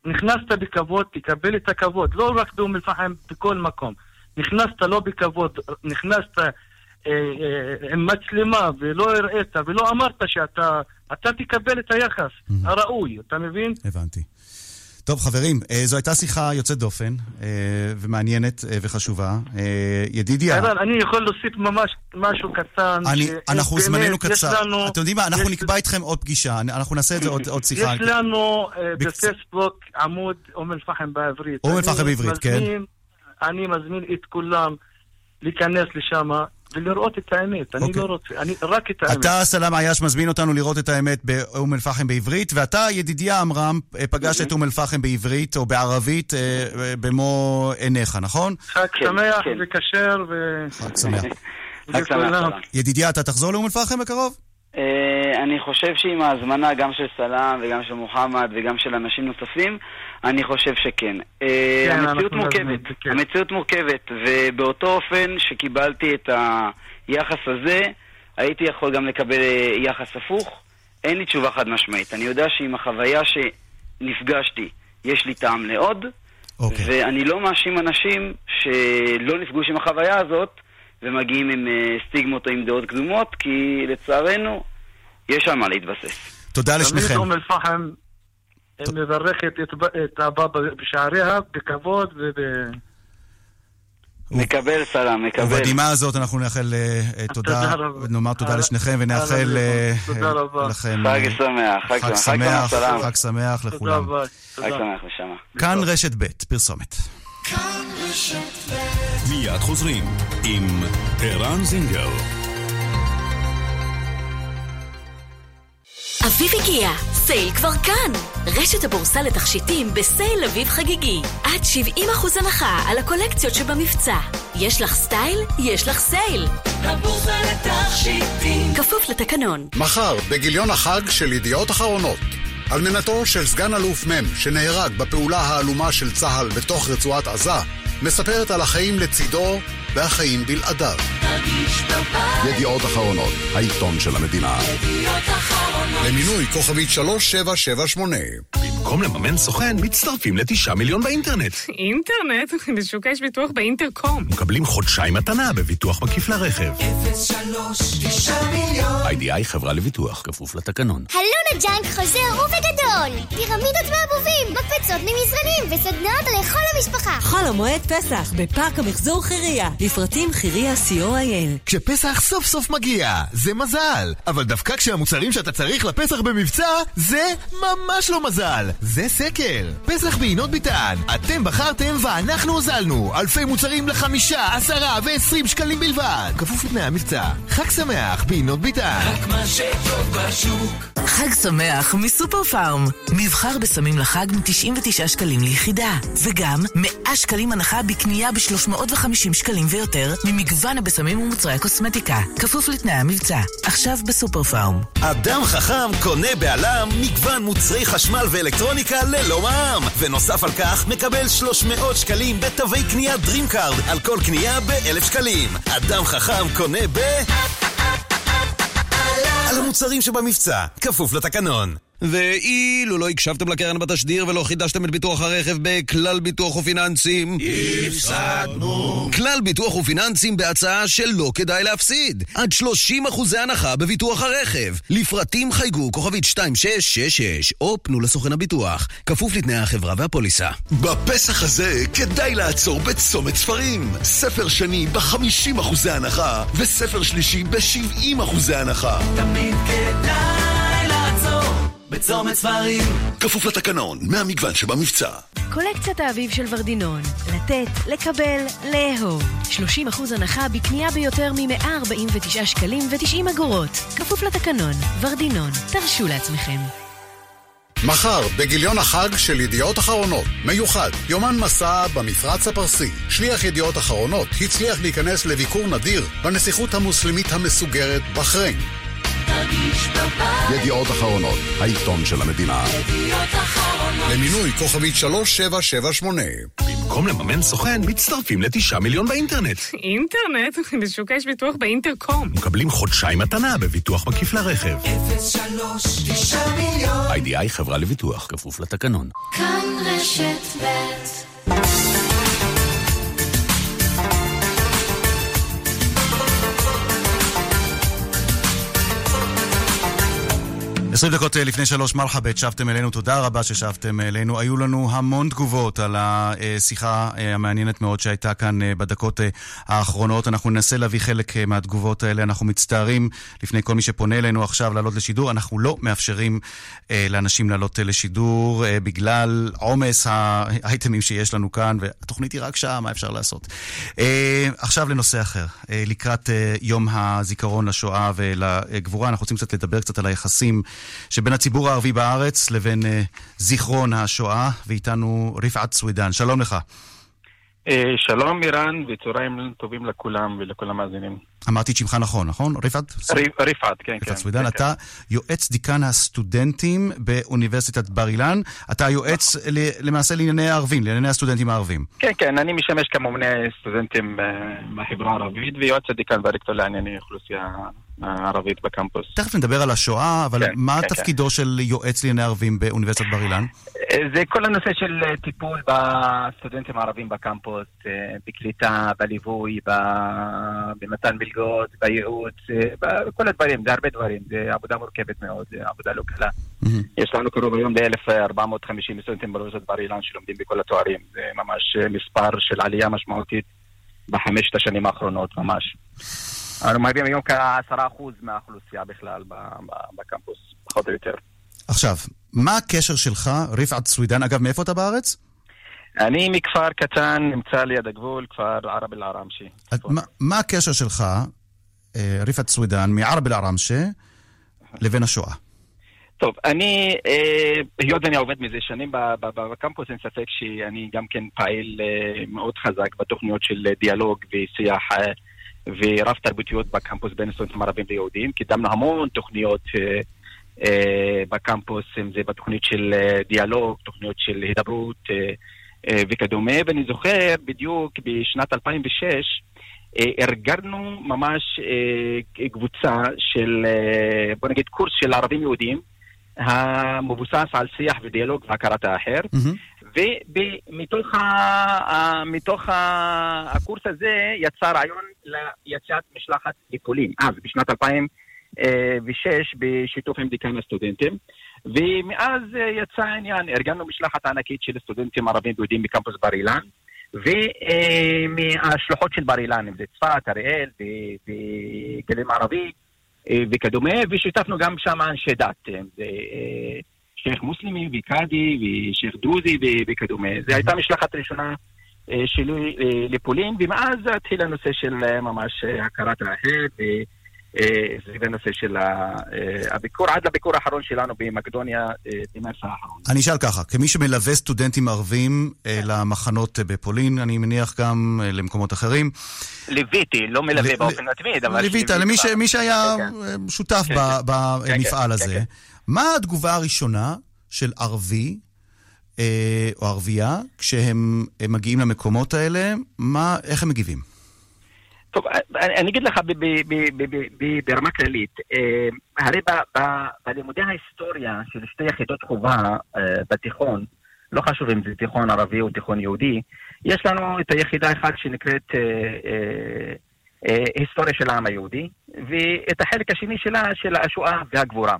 נכנסת בכבוד, תקבל את הכבוד. לא רק באום אל-פחם, בכל מקום. נכנסת לא בכבוד, נכנסת אה, אה, עם מצלמה ולא הראית ולא אמרת שאתה אתה תקבל את היחס הראוי, אתה מבין? הבנתי. טוב, חברים, אה, זו הייתה שיחה יוצאת דופן, אה, ומעניינת אה, וחשובה. ידידיה, אני יכול להוסיף ממש משהו קטן. אני, ש- אנחנו, זמננו קצר. לנו- אתם יודעים מה, אנחנו יש- נקבע איתכם עוד פגישה, אנחנו נעשה את זה עוד עוד שיחה. יש לנו בפייסבוק עמוד אום אל-פחם בעברית. אום אל-פחם בעברית, כן. אני מזמין את כולם להיכנס לשם ולראות את האמת. אני אוקיי. לא רוצה, אני רק את האמת. אתה, סלאם עייש, מזמין אותנו לראות את האמת באום אל-פחם בעברית, ואתה, ידידיה עמרם, אה, פגשת את אום אל-פחם בעברית או בערבית אה, אה, במו עיניך, נכון? חג כן, שמח כן. וכשר ו... חג שמח. ידידיה, אתה תחזור לאום אל-פחם בקרוב? אני חושב שעם ההזמנה גם של סלאם וגם של מוחמד וגם של אנשים נוספים, אני חושב שכן. אה, כן, המציאות מורכבת, כן. המציאות מורכבת, ובאותו אופן שקיבלתי את היחס הזה, הייתי יכול גם לקבל אה, יחס הפוך. אין לי תשובה חד משמעית. אני יודע שעם החוויה שנפגשתי, יש לי טעם לעוד, אוקיי. ואני לא מאשים אנשים שלא נפגוש עם החוויה הזאת ומגיעים עם אה, סטיגמות או עם דעות קדומות, כי לצערנו יש על מה להתבסס. תודה לשניכם. אל-פחם מברכת את- את הבא בשעריה בכבוד וב... מקבל סלאם, מקבל. ובנימה הזאת אנחנו נאחל אה, אה, תודה. נאמר תודה אהלן, לשניכם ונאחל אה, תודה אה, רבה. לכם חג אה, שמח, חג חג שמח, חג שמח, שמח, סלאם. חג שמח תודה לכולם. רבה. חג. שמח, נשמה. כאן רשת ב', פרסומת. מיד חוזרים עם ערן זינגר. אביב הגיע, סייל כבר כאן. רשת הבורסה לתכשיטים בסייל אביב חגיגי. עד 70% הנחה על הקולקציות שבמבצע. יש לך סטייל? יש לך סייל. הבורסה לתכשיטים. כפוף לתקנון. מחר, בגיליון החג של ידיעות אחרונות. אלמנתו של סגן אלוף מ' שנהרג בפעולה האלומה של צה"ל בתוך רצועת עזה, מספרת על החיים לצידו והחיים בלעדיו. ידיעות אחרונות, העיתון של המדינה. למינוי כוכבית 3778. במקום לממן סוכן, מצטרפים לתשעה מיליון באינטרנט. אינטרנט? בשוק יש ביטוח באינטרקום. מקבלים חודשיים מתנה בביטוח מקיף לרכב. 03 9 מיליון איי-די-איי חברה לביטוח, כפוף לתקנון. הלונה ג'אנק חוזר ובגדול! פירמידות מאבובים, מקפצות ממזרנים וסדנאות לכל המשפחה! חול המועד פסח בפארק המחזור חירייה. לפרטים חירייה co.il כשפסח סוף סוף מגיע, זה מזל. אבל דווקא כשהמוצרים שאתה צריך לפסח במבצע, זה ממש לא מזל. זה סקר. פסח ביינות ביטן. אתם בחרתם ואנחנו הוזלנו. אלפי מוצרים לחמישה, עשרה ועשרים שקלים בלבד. כפוף לתנאי המבצע. חג שמח ביינות ביטן. רק מה שטוב בשוק. חג שמח מסופר פארם. מבחר בסמים לחג מ-99 שקלים ליחידה. וגם 100 שקלים הנחה בקנייה ב-350 שקלים ויותר ממגוון הבשמים ומוצרי הקוסמטיקה. כפוף לתנאי המבצע. עכשיו בסופר פארם. אדם חכם קונה בעלם מגוון מוצרי חשמל ואלקטרוניקה ללא מע"מ. ונוסף על כך מקבל 300 שקלים בתווי קנייה DreamCard על כל קנייה ב-1,000 שקלים. אדם חכם קונה ב... על המוצרים שבמבצע, כפוף לתקנון. ואילו לא הקשבתם לקרן בתשדיר ולא חידשתם את ביטוח הרכב בכלל ביטוח ופיננסים, הפסדנו. כלל ביטוח ופיננסים בהצעה שלא כדאי להפסיד. עד 30 אחוזי הנחה בביטוח הרכב. לפרטים חייגו כוכבית 2666 או פנו לסוכן הביטוח. כפוף לתנאי החברה והפוליסה. בפסח הזה כדאי לעצור בצומת ספרים. ספר שני ב-50 אחוזי הנחה, וספר שלישי ב-70 אחוזי הנחה. תמיד כדאי בצומת ספרים. כפוף לתקנון, מהמגוון שבמבצע. קולקציית האביב של ורדינון. לתת, לקבל, לאהוב. 30% הנחה בקנייה ביותר מ-149 שקלים ו-90 אגורות. כפוף לתקנון. ורדינון. תרשו לעצמכם. מחר, בגיליון החג של ידיעות אחרונות, מיוחד, יומן מסע במפרץ הפרסי. שליח ידיעות אחרונות הצליח להיכנס לביקור נדיר בנסיכות המוסלמית המסוגרת בחריין. ידיעות אחרונות, העיתון של המדינה. ידיעות אחרונות. למינוי כוכבית 3778. במקום לממן סוכן, מצטרפים לתשעה מיליון באינטרנט. אינטרנט? בשוק יש ביטוח באינטרקום. מקבלים חודשיים מתנה בביטוח מקיף לרכב. 03 9 מיליון. איי-די-איי חברה לביטוח, כפוף לתקנון. כאן רשת ב' 20 דקות אה, לפני שלוש מרחבת, שבתם אלינו, תודה רבה ששבתם אלינו. היו לנו המון תגובות על השיחה אה, המעניינת מאוד שהייתה כאן אה, בדקות האחרונות. אנחנו ננסה להביא חלק מהתגובות האלה. אנחנו מצטערים לפני כל מי שפונה אלינו עכשיו לעלות לשידור. אנחנו לא מאפשרים לאנשים לעלות לשידור בגלל עומס האייטמים שיש לנו כאן, והתוכנית היא רק שעה, מה אפשר לעשות? עכשיו לנושא אחר. לקראת יום הזיכרון לשואה ולגבורה, אנחנו רוצים קצת לדבר קצת על היחסים. שבין הציבור הערבי בארץ לבין uh, זיכרון השואה, ואיתנו רפעת סווידן. שלום לך. שלום אירן, וצהריים טובים לכולם ולכל המאזינים. אמרתי את שמך נכון, נכון? רפעת? רפעת, כן, כן. רפעת סווידן, אתה יועץ דיקן הסטודנטים באוניברסיטת בר אילן. אתה יועץ למעשה לענייני הערבים, לענייני הסטודנטים הערבים. כן, כן, אני משמש כממונה סטודנטים מהחברה הערבית ויועץ הדיקן והרקטור לענייני אוכלוסייה הערבית בקמפוס. תכף נדבר על השואה, אבל מה תפקידו של יועץ לענייני ערבים באוניברסיטת בר אילן? זה כל הנושא של טיפול בסטודנטים הערבים בקמפוס, בקליטה, בליווי, במתן מלגות, בייעוץ, בכל הדברים, זה הרבה דברים, זה עבודה מורכבת מאוד, זה עבודה לא קלה. יש לנו קרוב היום ל-1450 סטודנטים באוניברסיטת בר אילן שלומדים בכל התוארים, זה ממש מספר של עלייה משמעותית בחמשת השנים האחרונות, ממש. אנחנו מהווים היום כעשרה אחוז מהאוכלוסייה בכלל בקמפוס, פחות או יותר. עכשיו, מה הקשר שלך, רפעת סווידן, אגב, מאיפה אתה בארץ? אני מכפר קטן, נמצא ליד הגבול, כפר ערב אל-עראמשה. מה, הקשר שלך, אה, רפעת סווידן, מערב אל-עראמשה, לבין השואה? טוב, אני, אה, היות ואני עובד מזה שנים בקמפוס, אין ספק שאני גם כן פעיל אה, מאוד חזק בתוכניות של דיאלוג ושיח ורב תרבותיות בקמפוס בין סטודנטים ערבים ליהודים. קידמנו המון תוכניות אה, אה, בקמפוס, אם זה בתוכנית של אה, דיאלוג, תוכניות של הידברות וכדומה, ואני זוכר בדיוק בשנת 2006, אה, ארגנו ממש קבוצה של, בוא נגיד, קורס של ערבים יהודים, המבוסס על שיח ודיאלוג והכרת האחר. Mm-hmm. ומתוך ה, הקורס הזה יצא רעיון ליציאת משלחת לפולין, אז בשנת 2006 בשיתוף עם דיקן הסטודנטים. ומאז יצא העניין, ארגנו משלחת ענקית של סטודנטים ערבים ויהודים בקמפוס בר אילן, ומהשלוחות של בר אילן, אם זה צפת, אריאל וגליל מערבי וכדומה, ושיתפנו גם שם אנשי דת, אם זה שייח' מוסלמי וקאדי ושייח' דרוזי וכדומה. זו הייתה משלחת ראשונה אה, שלי אה, לפולין, ומאז התחיל הנושא של אה, ממש אה, הכרת האחר, וסביב הנושא של אה, הביקור, עד לביקור האחרון שלנו במקדוניה אה, במרס האחרון. אני אשאל ככה, כמי שמלווה סטודנטים ערבים אה, למחנות אה, בפולין, אני מניח גם אה, למקומות אחרים, ליוויתי, לא מלווה באופן מתמיד, אבל... ליווית, למי שהיה כן, אה, שותף כן, כן. במפעל כן, הזה, כן. מה התגובה הראשונה של ערבי אה, או ערבייה כשהם הם מגיעים למקומות האלה? מה, איך הם מגיבים? טוב, אני, אני אגיד לך ברמה כללית, אה, הרי בלימודי ההיסטוריה של שתי יחידות חובה אה, בתיכון, לא חשוב אם זה תיכון ערבי או תיכון יהודי, יש לנו את היחידה אחת שנקראת אה, אה, אה, היסטוריה של העם היהודי, ואת החלק השני שלה של השואה והגבורה.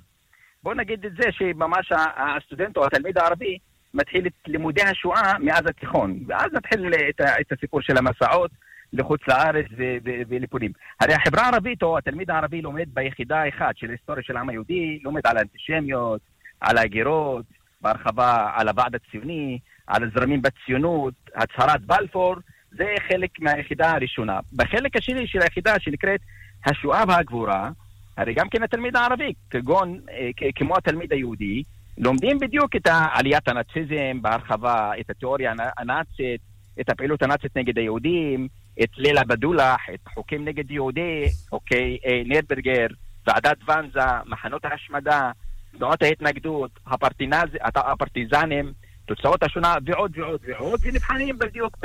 בוא נגיד את זה שממש הסטודנט או התלמיד הערבי מתחיל את לימודי השואה מאז התיכון, ואז נתחיל את, ה- את הסיפור של המסעות לחוץ לארץ ו- ו- ולפולין. הרי החברה הערבית או התלמיד הערבי לומד ביחידה אחת של היסטוריה של העם היהודי, לומד על האנטישמיות, על ההגירות, בהרחבה על הוועד הציוני, על הזרמים בציונות, הצהרת בלפור, זה חלק מהיחידה הראשונה. בחלק השני של היחידה שנקראת השואה והגבורה, הרי גם כן התלמיד הערבי, כגון, אה, כמו התלמיד היהודי, לומדים בדיוק את עליית הנאציזם בהרחבה, את התיאוריה הנ- הנאצית, את הפעילות הנאצית נגד היהודים, את ליל הבדולח, את חוקים נגד יהודי, חוקי אה, נרברגר, ועדת ואנזה, מחנות ההשמדה, תנועות ההתנגדות, הת- הפרטיזנים, תוצאות השונה ועוד ועוד ועוד, ונבחנים בדיוק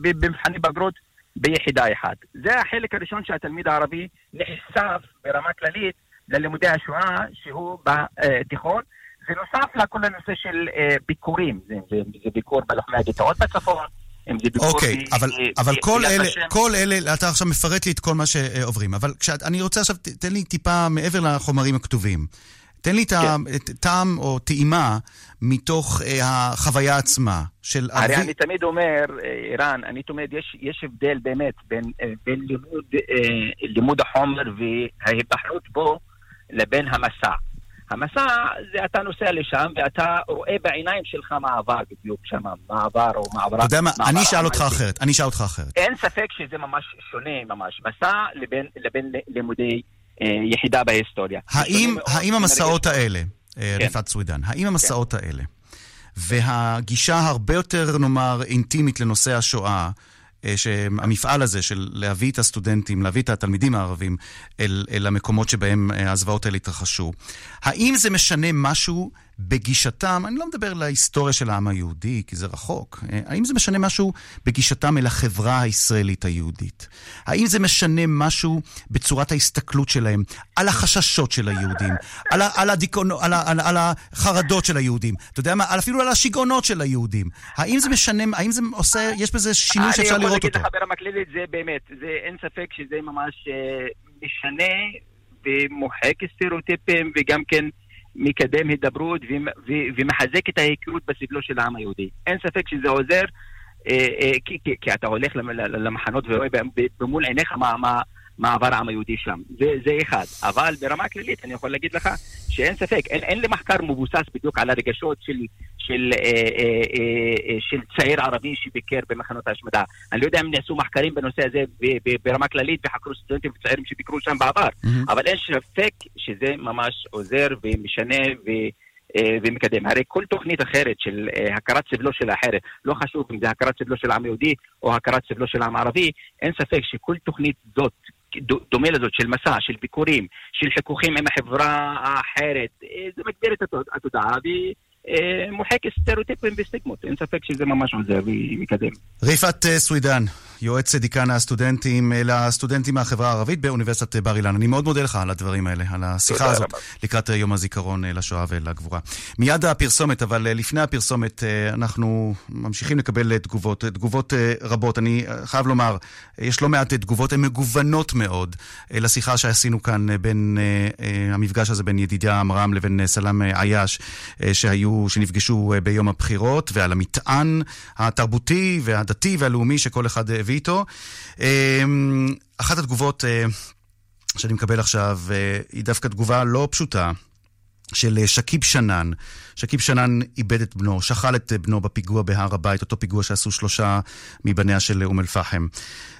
במבחני בגרות ביחידה אחת. זה החלק הראשון שהתלמיד הערבי נחשף ברמה כללית ללימודי השואה שהוא בתיכון. ונוסף לכל הנושא של אה, ביקורים, זה, ביקור בלוחמי הגטאות בצפון. אוקיי, ב- אבל, אבל כל ביד אלה. כל אלה, אתה עכשיו מפרט לי את כל מה שעוברים, אבל כשאת, אני רוצה עכשיו, תן לי טיפה מעבר לחומרים הכתובים. תן לי כן. את טעם או טעימה מתוך אה, החוויה עצמה של הרי ערבי. אני תמיד אומר, אה, ערן, אני תמיד, יש, יש הבדל באמת בין, אה, בין לימוד, אה, לימוד החומר וההיבחרות בו לבין המסע. המסע זה אתה נוסע לשם ואתה רואה בעיניים שלך מה עבר בדיוק שם, מה עבר או מה עברה. אתה יודע מה, אני אשאל אותך. אחרת, אני אשאל אותך אחרת. אין ספק שזה ממש שונה ממש, מסע לבין, לבין לימודי אה, יחידה בהיסטוריה. האם, האם המסעות האלה, אה, כן. רפעת סווידן, האם המסעות האלה והגישה הרבה יותר, נאמר, אינטימית לנושא השואה, אה, שהמפעל הזה של להביא את הסטודנטים, להביא את התלמידים הערבים אל, אל המקומות שבהם אה, הזוועות האלה התרחשו, האם זה משנה משהו בגישתם, אני לא מדבר להיסטוריה של העם היהודי, כי זה רחוק, אה, האם זה משנה משהו בגישתם אל החברה הישראלית היהודית? האם זה משנה משהו בצורת ההסתכלות שלהם על החששות של היהודים, על, על, הדיכאונו, על, על, על החרדות של היהודים, אתה יודע מה, אפילו על השיגעונות של היהודים? האם זה משנה, האם זה עושה, יש בזה שינוי שאפשר לראות אני אותו? יכול להגיד לך ברמה כללית, זה באמת, זה, אין ספק שזה ממש אה, משנה ומוחק סטריאוטיפים וגם כן מקדם הידברות ומחזק את ההיכרות בסבלו של העם היהודי. אין ספק שזה עוזר, אה, אה, כי, כי, כי אתה הולך למחנות ורואה במול עיניך מה, מה, מה עבר העם היהודי שם. זה, זה אחד. אבל ברמה כללית אני יכול להגיד לך שאין ספק, אין, אין לי מחקר מבוסס בדיוק על הרגשות של, של, אה, אה, אה, אה, של צעיר ערבי שביקר במחנות ההשמדה. אני לא יודע אם נעשו מחקרים בנושא הזה ב- ב- ברמה כללית וחקרו סטודנטים וצעירים שביקרו שם בעבר, אבל אין ספק שזה ממש עוזר ומשנה ו... אה, ומקדם. הרי כל תוכנית אחרת של אה, הכרת סבלו של האחרת, לא חשוב אם זה הכרת סבלו של העם היהודי או הכרת סבלו של העם הערבי, אין ספק שכל תוכנית זאת, דומה לזאת, של מסע, של ביקורים, של חיכוכים עם החברה האחרת, אה, זה מגביר את התוד- התודעה ומוחק סטריאוטיפים וסטיגמות. אין ספק שזה ממש עוזר ומקדם. רפעת אה, סווידן, יועץ דיקן הסטודנטים אה, לסטודנטים מהחברה הערבית באוניברסיטת אה, בר אילן. אני מאוד מודה לך על הדברים האלה, על השיחה הזאת. לקראת אה, יום הזיכרון אה, לשואה ולגבורה. מיד הפרסומת, אבל לפני הפרסומת אנחנו ממשיכים לקבל תגובות, תגובות רבות. אני חייב לומר, יש לא מעט תגובות, הן מגוונות מאוד לשיחה שעשינו כאן בין המפגש הזה בין ידידיה עמרם לבין סלאם עייש, שהיו, שנפגשו ביום הבחירות, ועל המטען התרבותי והדתי והלאומי שכל אחד אה, הביא איתו. אה, אחת התגובות אה, שאני מקבל עכשיו אה, היא דווקא תגובה לא פשוטה. של אה, שכיב שנאן. שכיב שנאן איבד את בנו, שכל את בנו בפיגוע בהר הבית, אותו פיגוע שעשו שלושה מבניה של אום אל-פחם.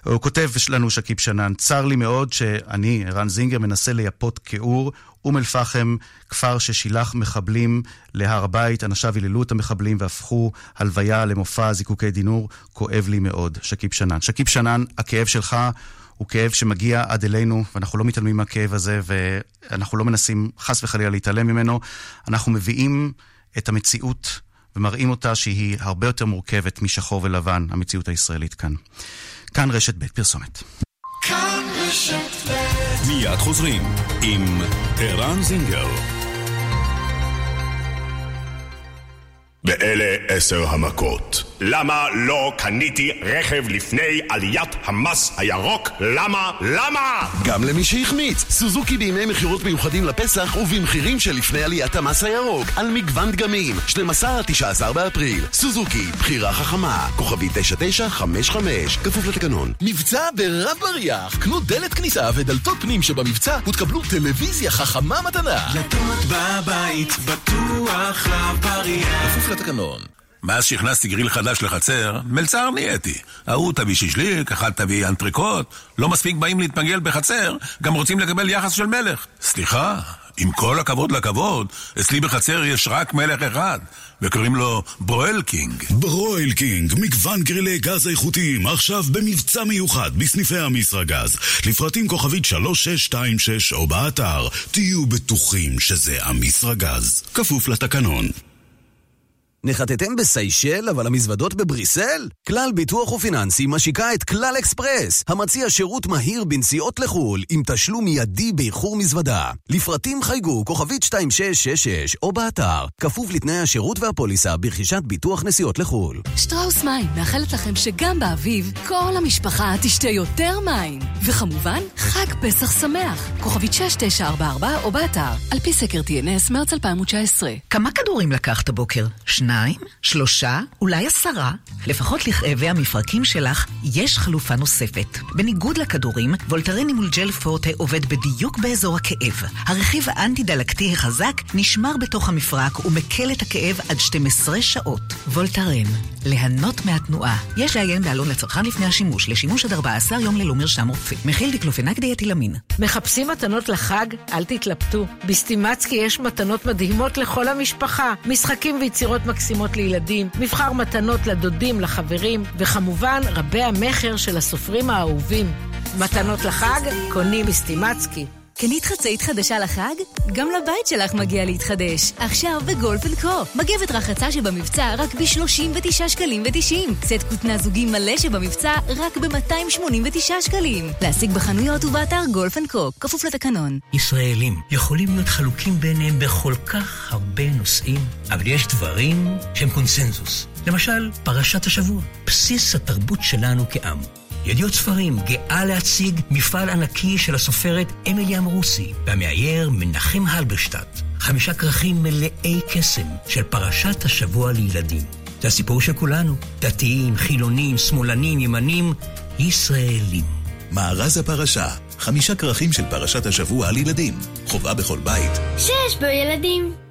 הוא כותב לנו, שכיב שנאן, צר לי מאוד שאני, ערן זינגר, מנסה לייפות כיעור. אום אל-פחם, כפר ששילח מחבלים להר הבית, אנשיו היללו את המחבלים והפכו הלוויה למופע זיקוקי דינור. כואב לי מאוד, שכיב שנאן. שכיב שנאן, הכאב שלך הוא כאב שמגיע עד אלינו, ואנחנו לא מתעלמים מהכאב הזה, ואנחנו לא מנסים חס וחלילה להתעלם ממנו. אנחנו מביאים את המציאות ומראים אותה שהיא הרבה יותר מורכבת משחור ולבן, המציאות הישראלית כאן. כאן רשת ב' פרסומת. כאן רשת ב' מיד חוזרים עם ערן זינגר. ואלה עשר המכות. למה לא קניתי רכב לפני עליית המס הירוק? למה? למה? גם למי שהחמיץ, סוזוקי בימי מכירות מיוחדים לפסח ובמחירים שלפני עליית המס הירוק על מגוון דגמים, 12 עד 19 באפריל. סוזוקי, בחירה חכמה, כוכבי 9955, כפוף לתקנון. מבצע ברב בריח, קנו דלת כניסה ודלתות פנים שבמבצע ותקבלו טלוויזיה חכמה מתנה. דלתות בבית, בטוח רב בריח. כפוף לתקנון. מאז שהכנסתי גריל חדש לחצר, מלצר נהייתי. ההוא תביא שישליק, אחד תביא אנטריקוט. לא מספיק באים להתפגל בחצר, גם רוצים לקבל יחס של מלך. סליחה, עם כל הכבוד לכבוד, אצלי בחצר יש רק מלך אחד, וקוראים לו ברויל קינג. ברויל קינג, מגוון גרילי גז איכותיים, עכשיו במבצע מיוחד בסניפי אמישראגז. לפרטים כוכבית 3626 או באתר, תהיו בטוחים שזה אמישראגז. כפוף לתקנון. נחתתם בסיישל, אבל המזוודות בבריסל? כלל ביטוח ופיננסי משיקה את כלל אקספרס, המציע שירות מהיר בנסיעות לחו"ל, עם תשלום מיידי באיחור מזוודה. לפרטים חייגו כוכבית 2666 או באתר, כפוף לתנאי השירות והפוליסה ברכישת ביטוח נסיעות לחו"ל. שטראוס מים מאחלת לכם שגם באביב כל המשפחה תשתה יותר מים. וכמובן, חג פסח שמח. כוכבית 6944 או באתר, על פי סקר TNS מרץ 2019. כמה כדורים לקחת בוקר? שניים? שלושה? אולי עשרה? לפחות לכאבי המפרקים שלך יש חלופה נוספת. בניגוד לכדורים, וולטרן אימולג'ל פורטה עובד בדיוק באזור הכאב. הרכיב האנטי-דלקתי החזק נשמר בתוך המפרק ומקל את הכאב עד 12 שעות. וולטרן, ליהנות מהתנועה. יש לעיין בעלון לצרכן לפני השימוש, לשימוש עד 14 יום ללא מרשם רופא. מכיל דיקלופנק דיאתילאמין. מחפשים מתנות לחג? אל תתלבטו. בסטימצקי יש מתנות מדהימות לכל המשפחה. משחקים ויצירות מקסימות לילדים, מבחר מתנות לדודים, לחברים, וכמובן רבי המכר של הסופרים האהובים. מתנות לחג? קונים בסטימצקי. קנית חצאית חדשה לחג? גם לבית שלך מגיע להתחדש. עכשיו בגולף אנד קו. מגבת רחצה שבמבצע רק ב-39 שקלים ו-90. סט כותנה זוגי מלא שבמבצע רק ב-289 שקלים. להשיג בחנויות ובאתר גולף אנד קו. כפוף לתקנון. ישראלים יכולים להיות חלוקים ביניהם בכל כך הרבה נושאים, אבל יש דברים שהם קונסנזוס. למשל, פרשת השבוע, בסיס התרבות שלנו כעם. ידיעות ספרים גאה להציג מפעל ענקי של הסופרת אמילי אמרוסי והמאייר מנחם הלברשטט. חמישה כרכים מלאי קסם של פרשת השבוע לילדים. זה הסיפור של כולנו, דתיים, חילונים, שמאלנים, ימנים, ישראלים. מארז הפרשה, חמישה כרכים של פרשת השבוע לילדים. חובה בכל בית. שיש בו ילדים.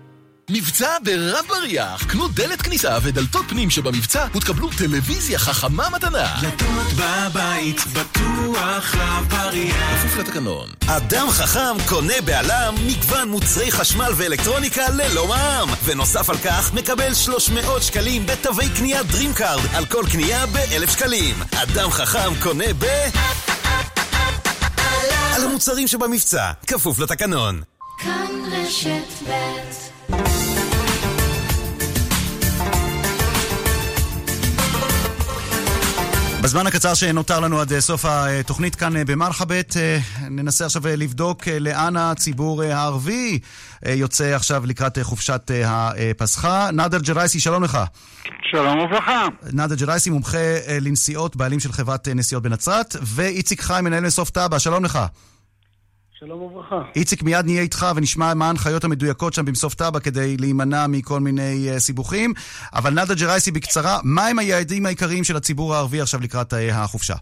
מבצע ברב בריח, קנו דלת כניסה ודלתות פנים שבמבצע ותקבלו טלוויזיה חכמה מתנה. דלתות בבית, בטוח רב בריח. כפוף לתקנון. אדם חכם קונה בעלם מגוון מוצרי חשמל ואלקטרוניקה ללא מע"מ. ונוסף על כך, מקבל 300 שקלים בתווי קנייה DreamCard על כל קנייה ב-1,000 שקלים. אדם חכם קונה ב... על המוצרים שבמבצע, כפוף לתקנון. כאן רשת ב' בזמן הקצר שנותר לנו עד אה, סוף התוכנית כאן אה, במרחבת, אה, ננסה עכשיו לבדוק לאן הציבור הערבי יוצא עכשיו לקראת חופשת הפסחה. נאדר ג'רייסי, שלום לך. שלום וברכה. נאדר ג'רייסי, מומחה לנסיעות, בעלים של חברת נסיעות בנצרת, ואיציק חיים, מנהל מסוף טאבה, שלום לך. שלום וברכה. איציק, מיד נהיה איתך ונשמע מה ההנחיות המדויקות שם במסוף טאבה כדי להימנע מכל מיני uh, סיבוכים. אבל נאדה ג'רייסי, בקצרה, מהם היעדים העיקריים של הציבור הערבי עכשיו לקראת uh, החופשה?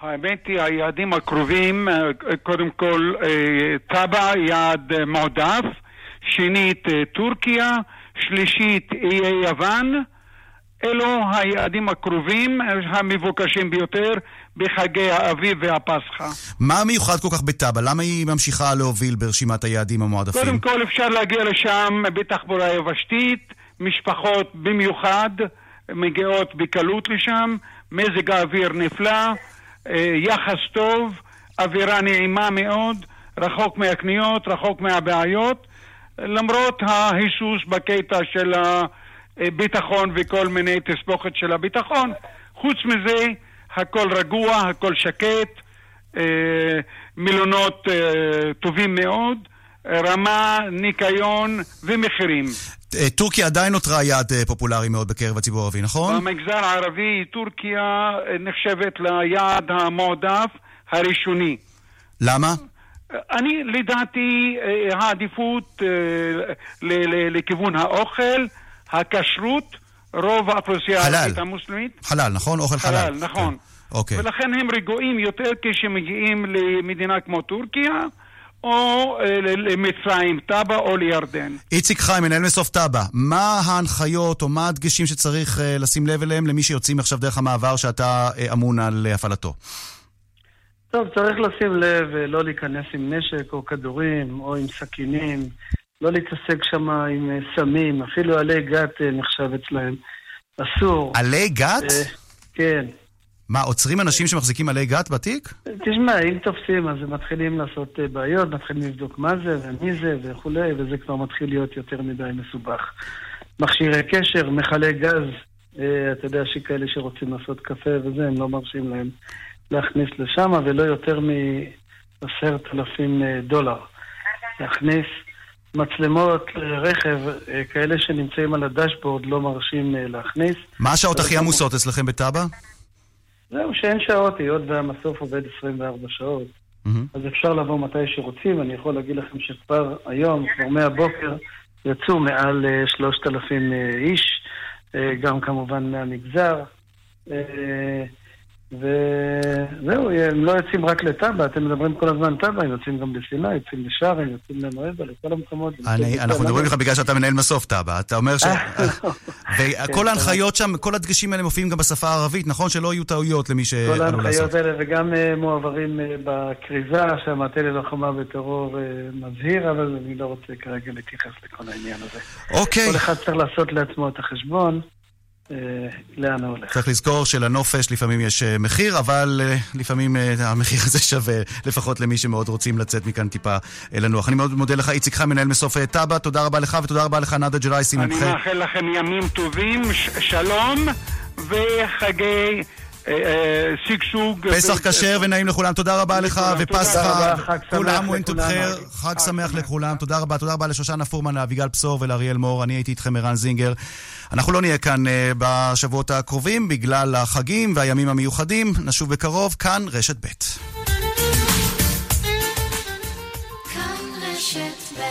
האמת היא, היעדים הקרובים, uh, קודם כל, טאבה יעד מועדף, שנית אה, טורקיה, שלישית איי יוון. אלו היעדים הקרובים, המבוקשים ביותר בחגי האביב והפסחא. מה מיוחד כל כך בטאבה? למה היא ממשיכה להוביל ברשימת היעדים המועדפים? קודם כל אפשר להגיע לשם בתחבורה יבשתית, משפחות במיוחד מגיעות בקלות לשם, מזג האוויר נפלא, אה, יחס טוב, אווירה נעימה מאוד, רחוק מהקניות, רחוק מהבעיות, למרות ההיסוס בקטע של הביטחון וכל מיני תסבוכת של הביטחון. חוץ מזה, הכל רגוע, הכל שקט, אה, מלונות אה, טובים מאוד, רמה, ניקיון ומחירים. אה, טורקיה עדיין נותרה יעד אה, פופולרי מאוד בקרב הציבור הערבי, נכון? במגזר הערבי טורקיה אה, נחשבת ליעד המועדף הראשוני. למה? אני, לדעתי, אה, העדיפות אה, לכיוון האוכל, הכשרות, רוב האוכלוסייה. הערבית המוסלמית. חלל, נכון? אוכל חלל. חלל, נכון. אוקיי. ולכן הם רגועים יותר כשמגיעים למדינה כמו טורקיה, או אה, למצרים, טאבה או לירדן. איציק חיים, מנהל מסוף טאבה, מה ההנחיות או מה הדגשים שצריך אה, לשים לב אליהם למי שיוצאים עכשיו דרך המעבר שאתה אה, אמון על הפעלתו? טוב, צריך לשים לב לא להיכנס עם נשק או כדורים או עם סכינים, לא להתעסק שם עם אה, סמים, אפילו עלי גת אה, נחשב אצלהם. אסור. עלי גת? אה, כן. מה, עוצרים אנשים שמחזיקים עלי גת בתיק? תשמע, אם תופסים אז הם מתחילים לעשות בעיות, מתחילים לבדוק מה זה ומי זה וכולי, וזה כבר מתחיל להיות יותר מדי מסובך. מכשירי קשר, מכלי גז, אתה יודע שכאלה שרוצים לעשות קפה וזה, הם לא מרשים להם להכניס לשם, ולא יותר מעשרת אלפים אה, דולר להכניס. מצלמות אה, רכב, אה, כאלה שנמצאים על הדשבורד, לא מרשים אה, להכניס. מה השעות הכי עמוסות אצלכם בטאבה? זהו, שאין שעות, היות והמסוף עובד 24 שעות. אז אפשר לבוא מתי שרוצים, אני יכול להגיד לכם שכבר היום, כבר מהבוקר, יצאו מעל אה, 3,000 אה, איש, גם כמובן מהמגזר. אה, וזהו, הם לא יוצאים רק לטאבה, אתם מדברים כל הזמן טאבה, הם יוצאים גם לסיני, יוצאים לשארם, יוצאים למועבה, לכל המקומות. אני, אנחנו מדברים איתך בגלל שאתה מנהל מסוף טאבה. אתה אומר ש... וכל ההנחיות שם, כל הדגשים האלה מופיעים גם בשפה הערבית, נכון? שלא יהיו טעויות למי כל שעלול לעשות. ההנחיות האלה, וגם אה, מועברים אה, בכריזה, שהמטה ללוחמה בטרור אה, מזהיר, אבל אני לא רוצה כרגע להתייחס לכל העניין הזה. אוקיי. כל אחד צריך לעשות לעצמו את החשבון, אה, לאן הוא הולך. צריך לזכור שלנופש לפעמים יש אה, מחיר, אבל אה, לפעמים אה, המחיר הזה שווה, לפחות למי שמאוד רוצים לצאת מכאן טיפה אה, לנוח. אני מאוד מודה לך, איציק חיים, מנהל מסוף אה, טאבה, תודה רבה לך ותודה רבה לך, נאדה ג'רייסי, אני. מאחל לכם ימים טובים, שלום וחגי אה, אה, שגשוג. פסח כשר ונעים לכולם, תודה רבה לך, ופסחא, שמח כולם בחיר, אבי. חג שמח לכולם, תודה רבה, תודה רבה לשושנה פורמן, לאביגל בשור ולאריאל מור, אני הייתי איתכם ערן זינגר. אנחנו לא נהיה כאן אה, בשבועות הקרובים בגלל החגים והימים המיוחדים, נשוב בקרוב, כאן רשת ב'. כאן רשת ב'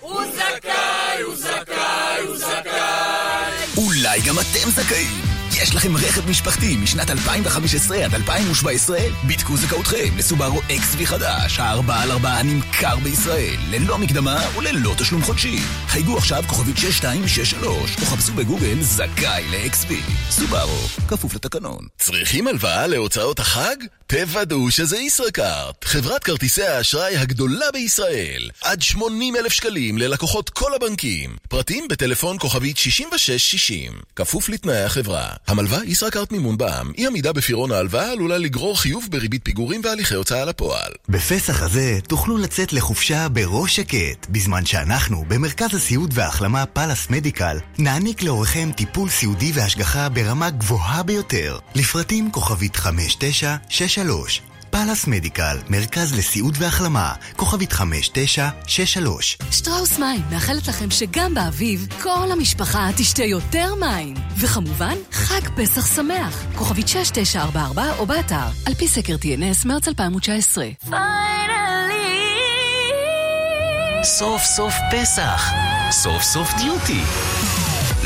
הוא זכאי, הוא זכאי, הוא זכאי. אולי גם אתם זכאים. יש לכם רכב משפחתי משנת 2015 עד 2017? בדקו זכאותכם לסובארו XV חדש, הארבעה על ארבעה נמכר בישראל, ללא מקדמה וללא תשלום חודשי. חייגו עכשיו כוכבית 6263, או חפשו בגוגל זכאי ל-XV. סובארו, כפוף לתקנון. צריכים הלוואה להוצאות החג? תוודאו שזה ישראכרט, חברת כרטיסי האשראי הגדולה בישראל. עד 80 אלף שקלים ללקוחות כל הבנקים. פרטים בטלפון כוכבית 6660. כפוף לתנאי החברה. המלווה ישראכרט מימון בע"מ. אי עמידה בפירעון ההלוואה עלולה לגרור חיוב בריבית פיגורים והליכי הוצאה לפועל. בפסח הזה תוכלו לצאת לחופשה בראש שקט, בזמן שאנחנו, במרכז הסיעוד וההחלמה פאלאס מדיקל, נעניק להוריכם טיפול סיעודי והשגחה ברמה גבוהה ביותר. לפרטים כוכבית 5963 פאלאס מדיקל, מרכז לסיעוד והחלמה, כוכבית 5963 שטראוס מים מאחלת לכם שגם באביב כל המשפחה תשתה יותר מים. וכמובן, חג פסח שמח. כוכבית 6944 או באתר, על פי סקר TNS מרץ 2019. סוף סוף פסח. סוף סוף דיוטי.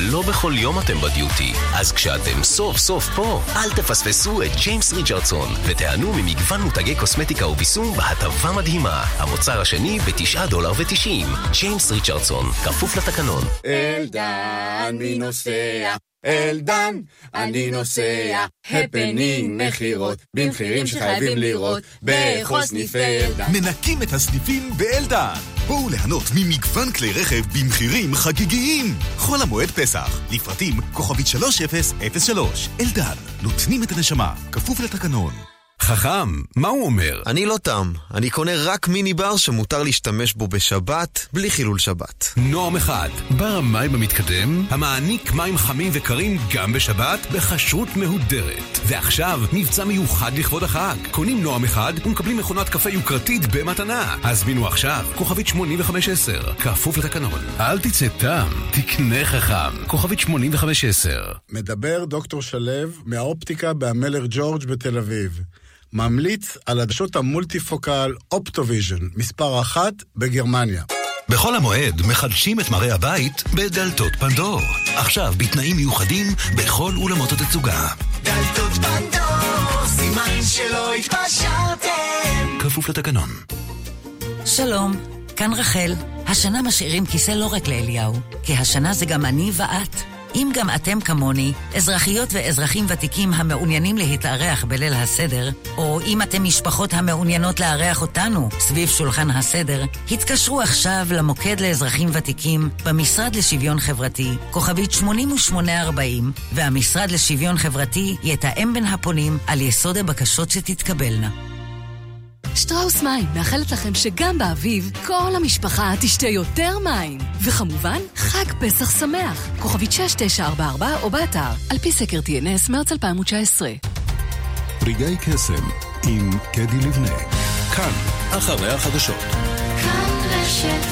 לא בכל יום אתם בדיוטי, אז כשאתם סוף סוף פה, אל תפספסו את ג'יימס ריצ'רדסון, ותיהנו ממגוון מותגי קוסמטיקה ובישום בהטבה מדהימה. המוצר השני ב-9 דולר ו-90. ג'יימס ריצ'רדסון, כפוף לתקנון. אלדן, מי נוסע? אלדן, אני נוסע, הפנינג מכירות, במחירים שחייבים לראות, בכל סניפי אלדן. מנקים את הסניפים באלדן. בואו ליהנות ממגוון כלי רכב במחירים חגיגיים. חול המועד פסח, לפרטים כוכבית 3003. אלדן, נותנים את הנשמה, כפוף לתקנון. חכם, מה הוא אומר? אני לא תם, אני קונה רק מיני בר שמותר להשתמש בו בשבת, בלי חילול שבת. נועם אחד, בר המים המתקדם, המעניק מים חמים וקרים גם בשבת, בכשרות מהודרת. ועכשיו, מבצע מיוחד לכבוד החג. קונים נועם אחד ומקבלים מכונת קפה יוקרתית במתנה. הזמינו עכשיו, כוכבית 8510, כפוף לתקנון. אל תצא תם, תקנה חכם. כוכבית 8510. מדבר דוקטור שלו מהאופטיקה בהמלך ג'ורג' בתל אביב. ממליץ על עדשות המולטיפוקל אופטוויז'ן, מספר אחת בגרמניה. בחול המועד מחדשים את מראה הבית בדלתות פנדור. עכשיו בתנאים מיוחדים בכל אולמות התצוגה. דלתות פנדור, סימן שלא התפשרתם. כפוף לתקנון. שלום, כאן רחל. השנה משאירים כיסא לא רק לאליהו, כי השנה זה גם אני ואת. אם גם אתם כמוני, אזרחיות ואזרחים ותיקים המעוניינים להתארח בליל הסדר, או אם אתם משפחות המעוניינות לארח אותנו סביב שולחן הסדר, התקשרו עכשיו למוקד לאזרחים ותיקים במשרד לשוויון חברתי, כוכבית 8840, והמשרד לשוויון חברתי יתאם בין הפונים על יסוד הבקשות שתתקבלנה. שטראוס מים מאחלת לכם שגם באביב כל המשפחה תשתה יותר מים. וכמובן, חג פסח שמח. כוכבית 6944 או באתר, על פי סקר TNS מרץ 2019. רגעי קסם עם קדי לבנה. כאן, אחרי החדשות. כאן רשת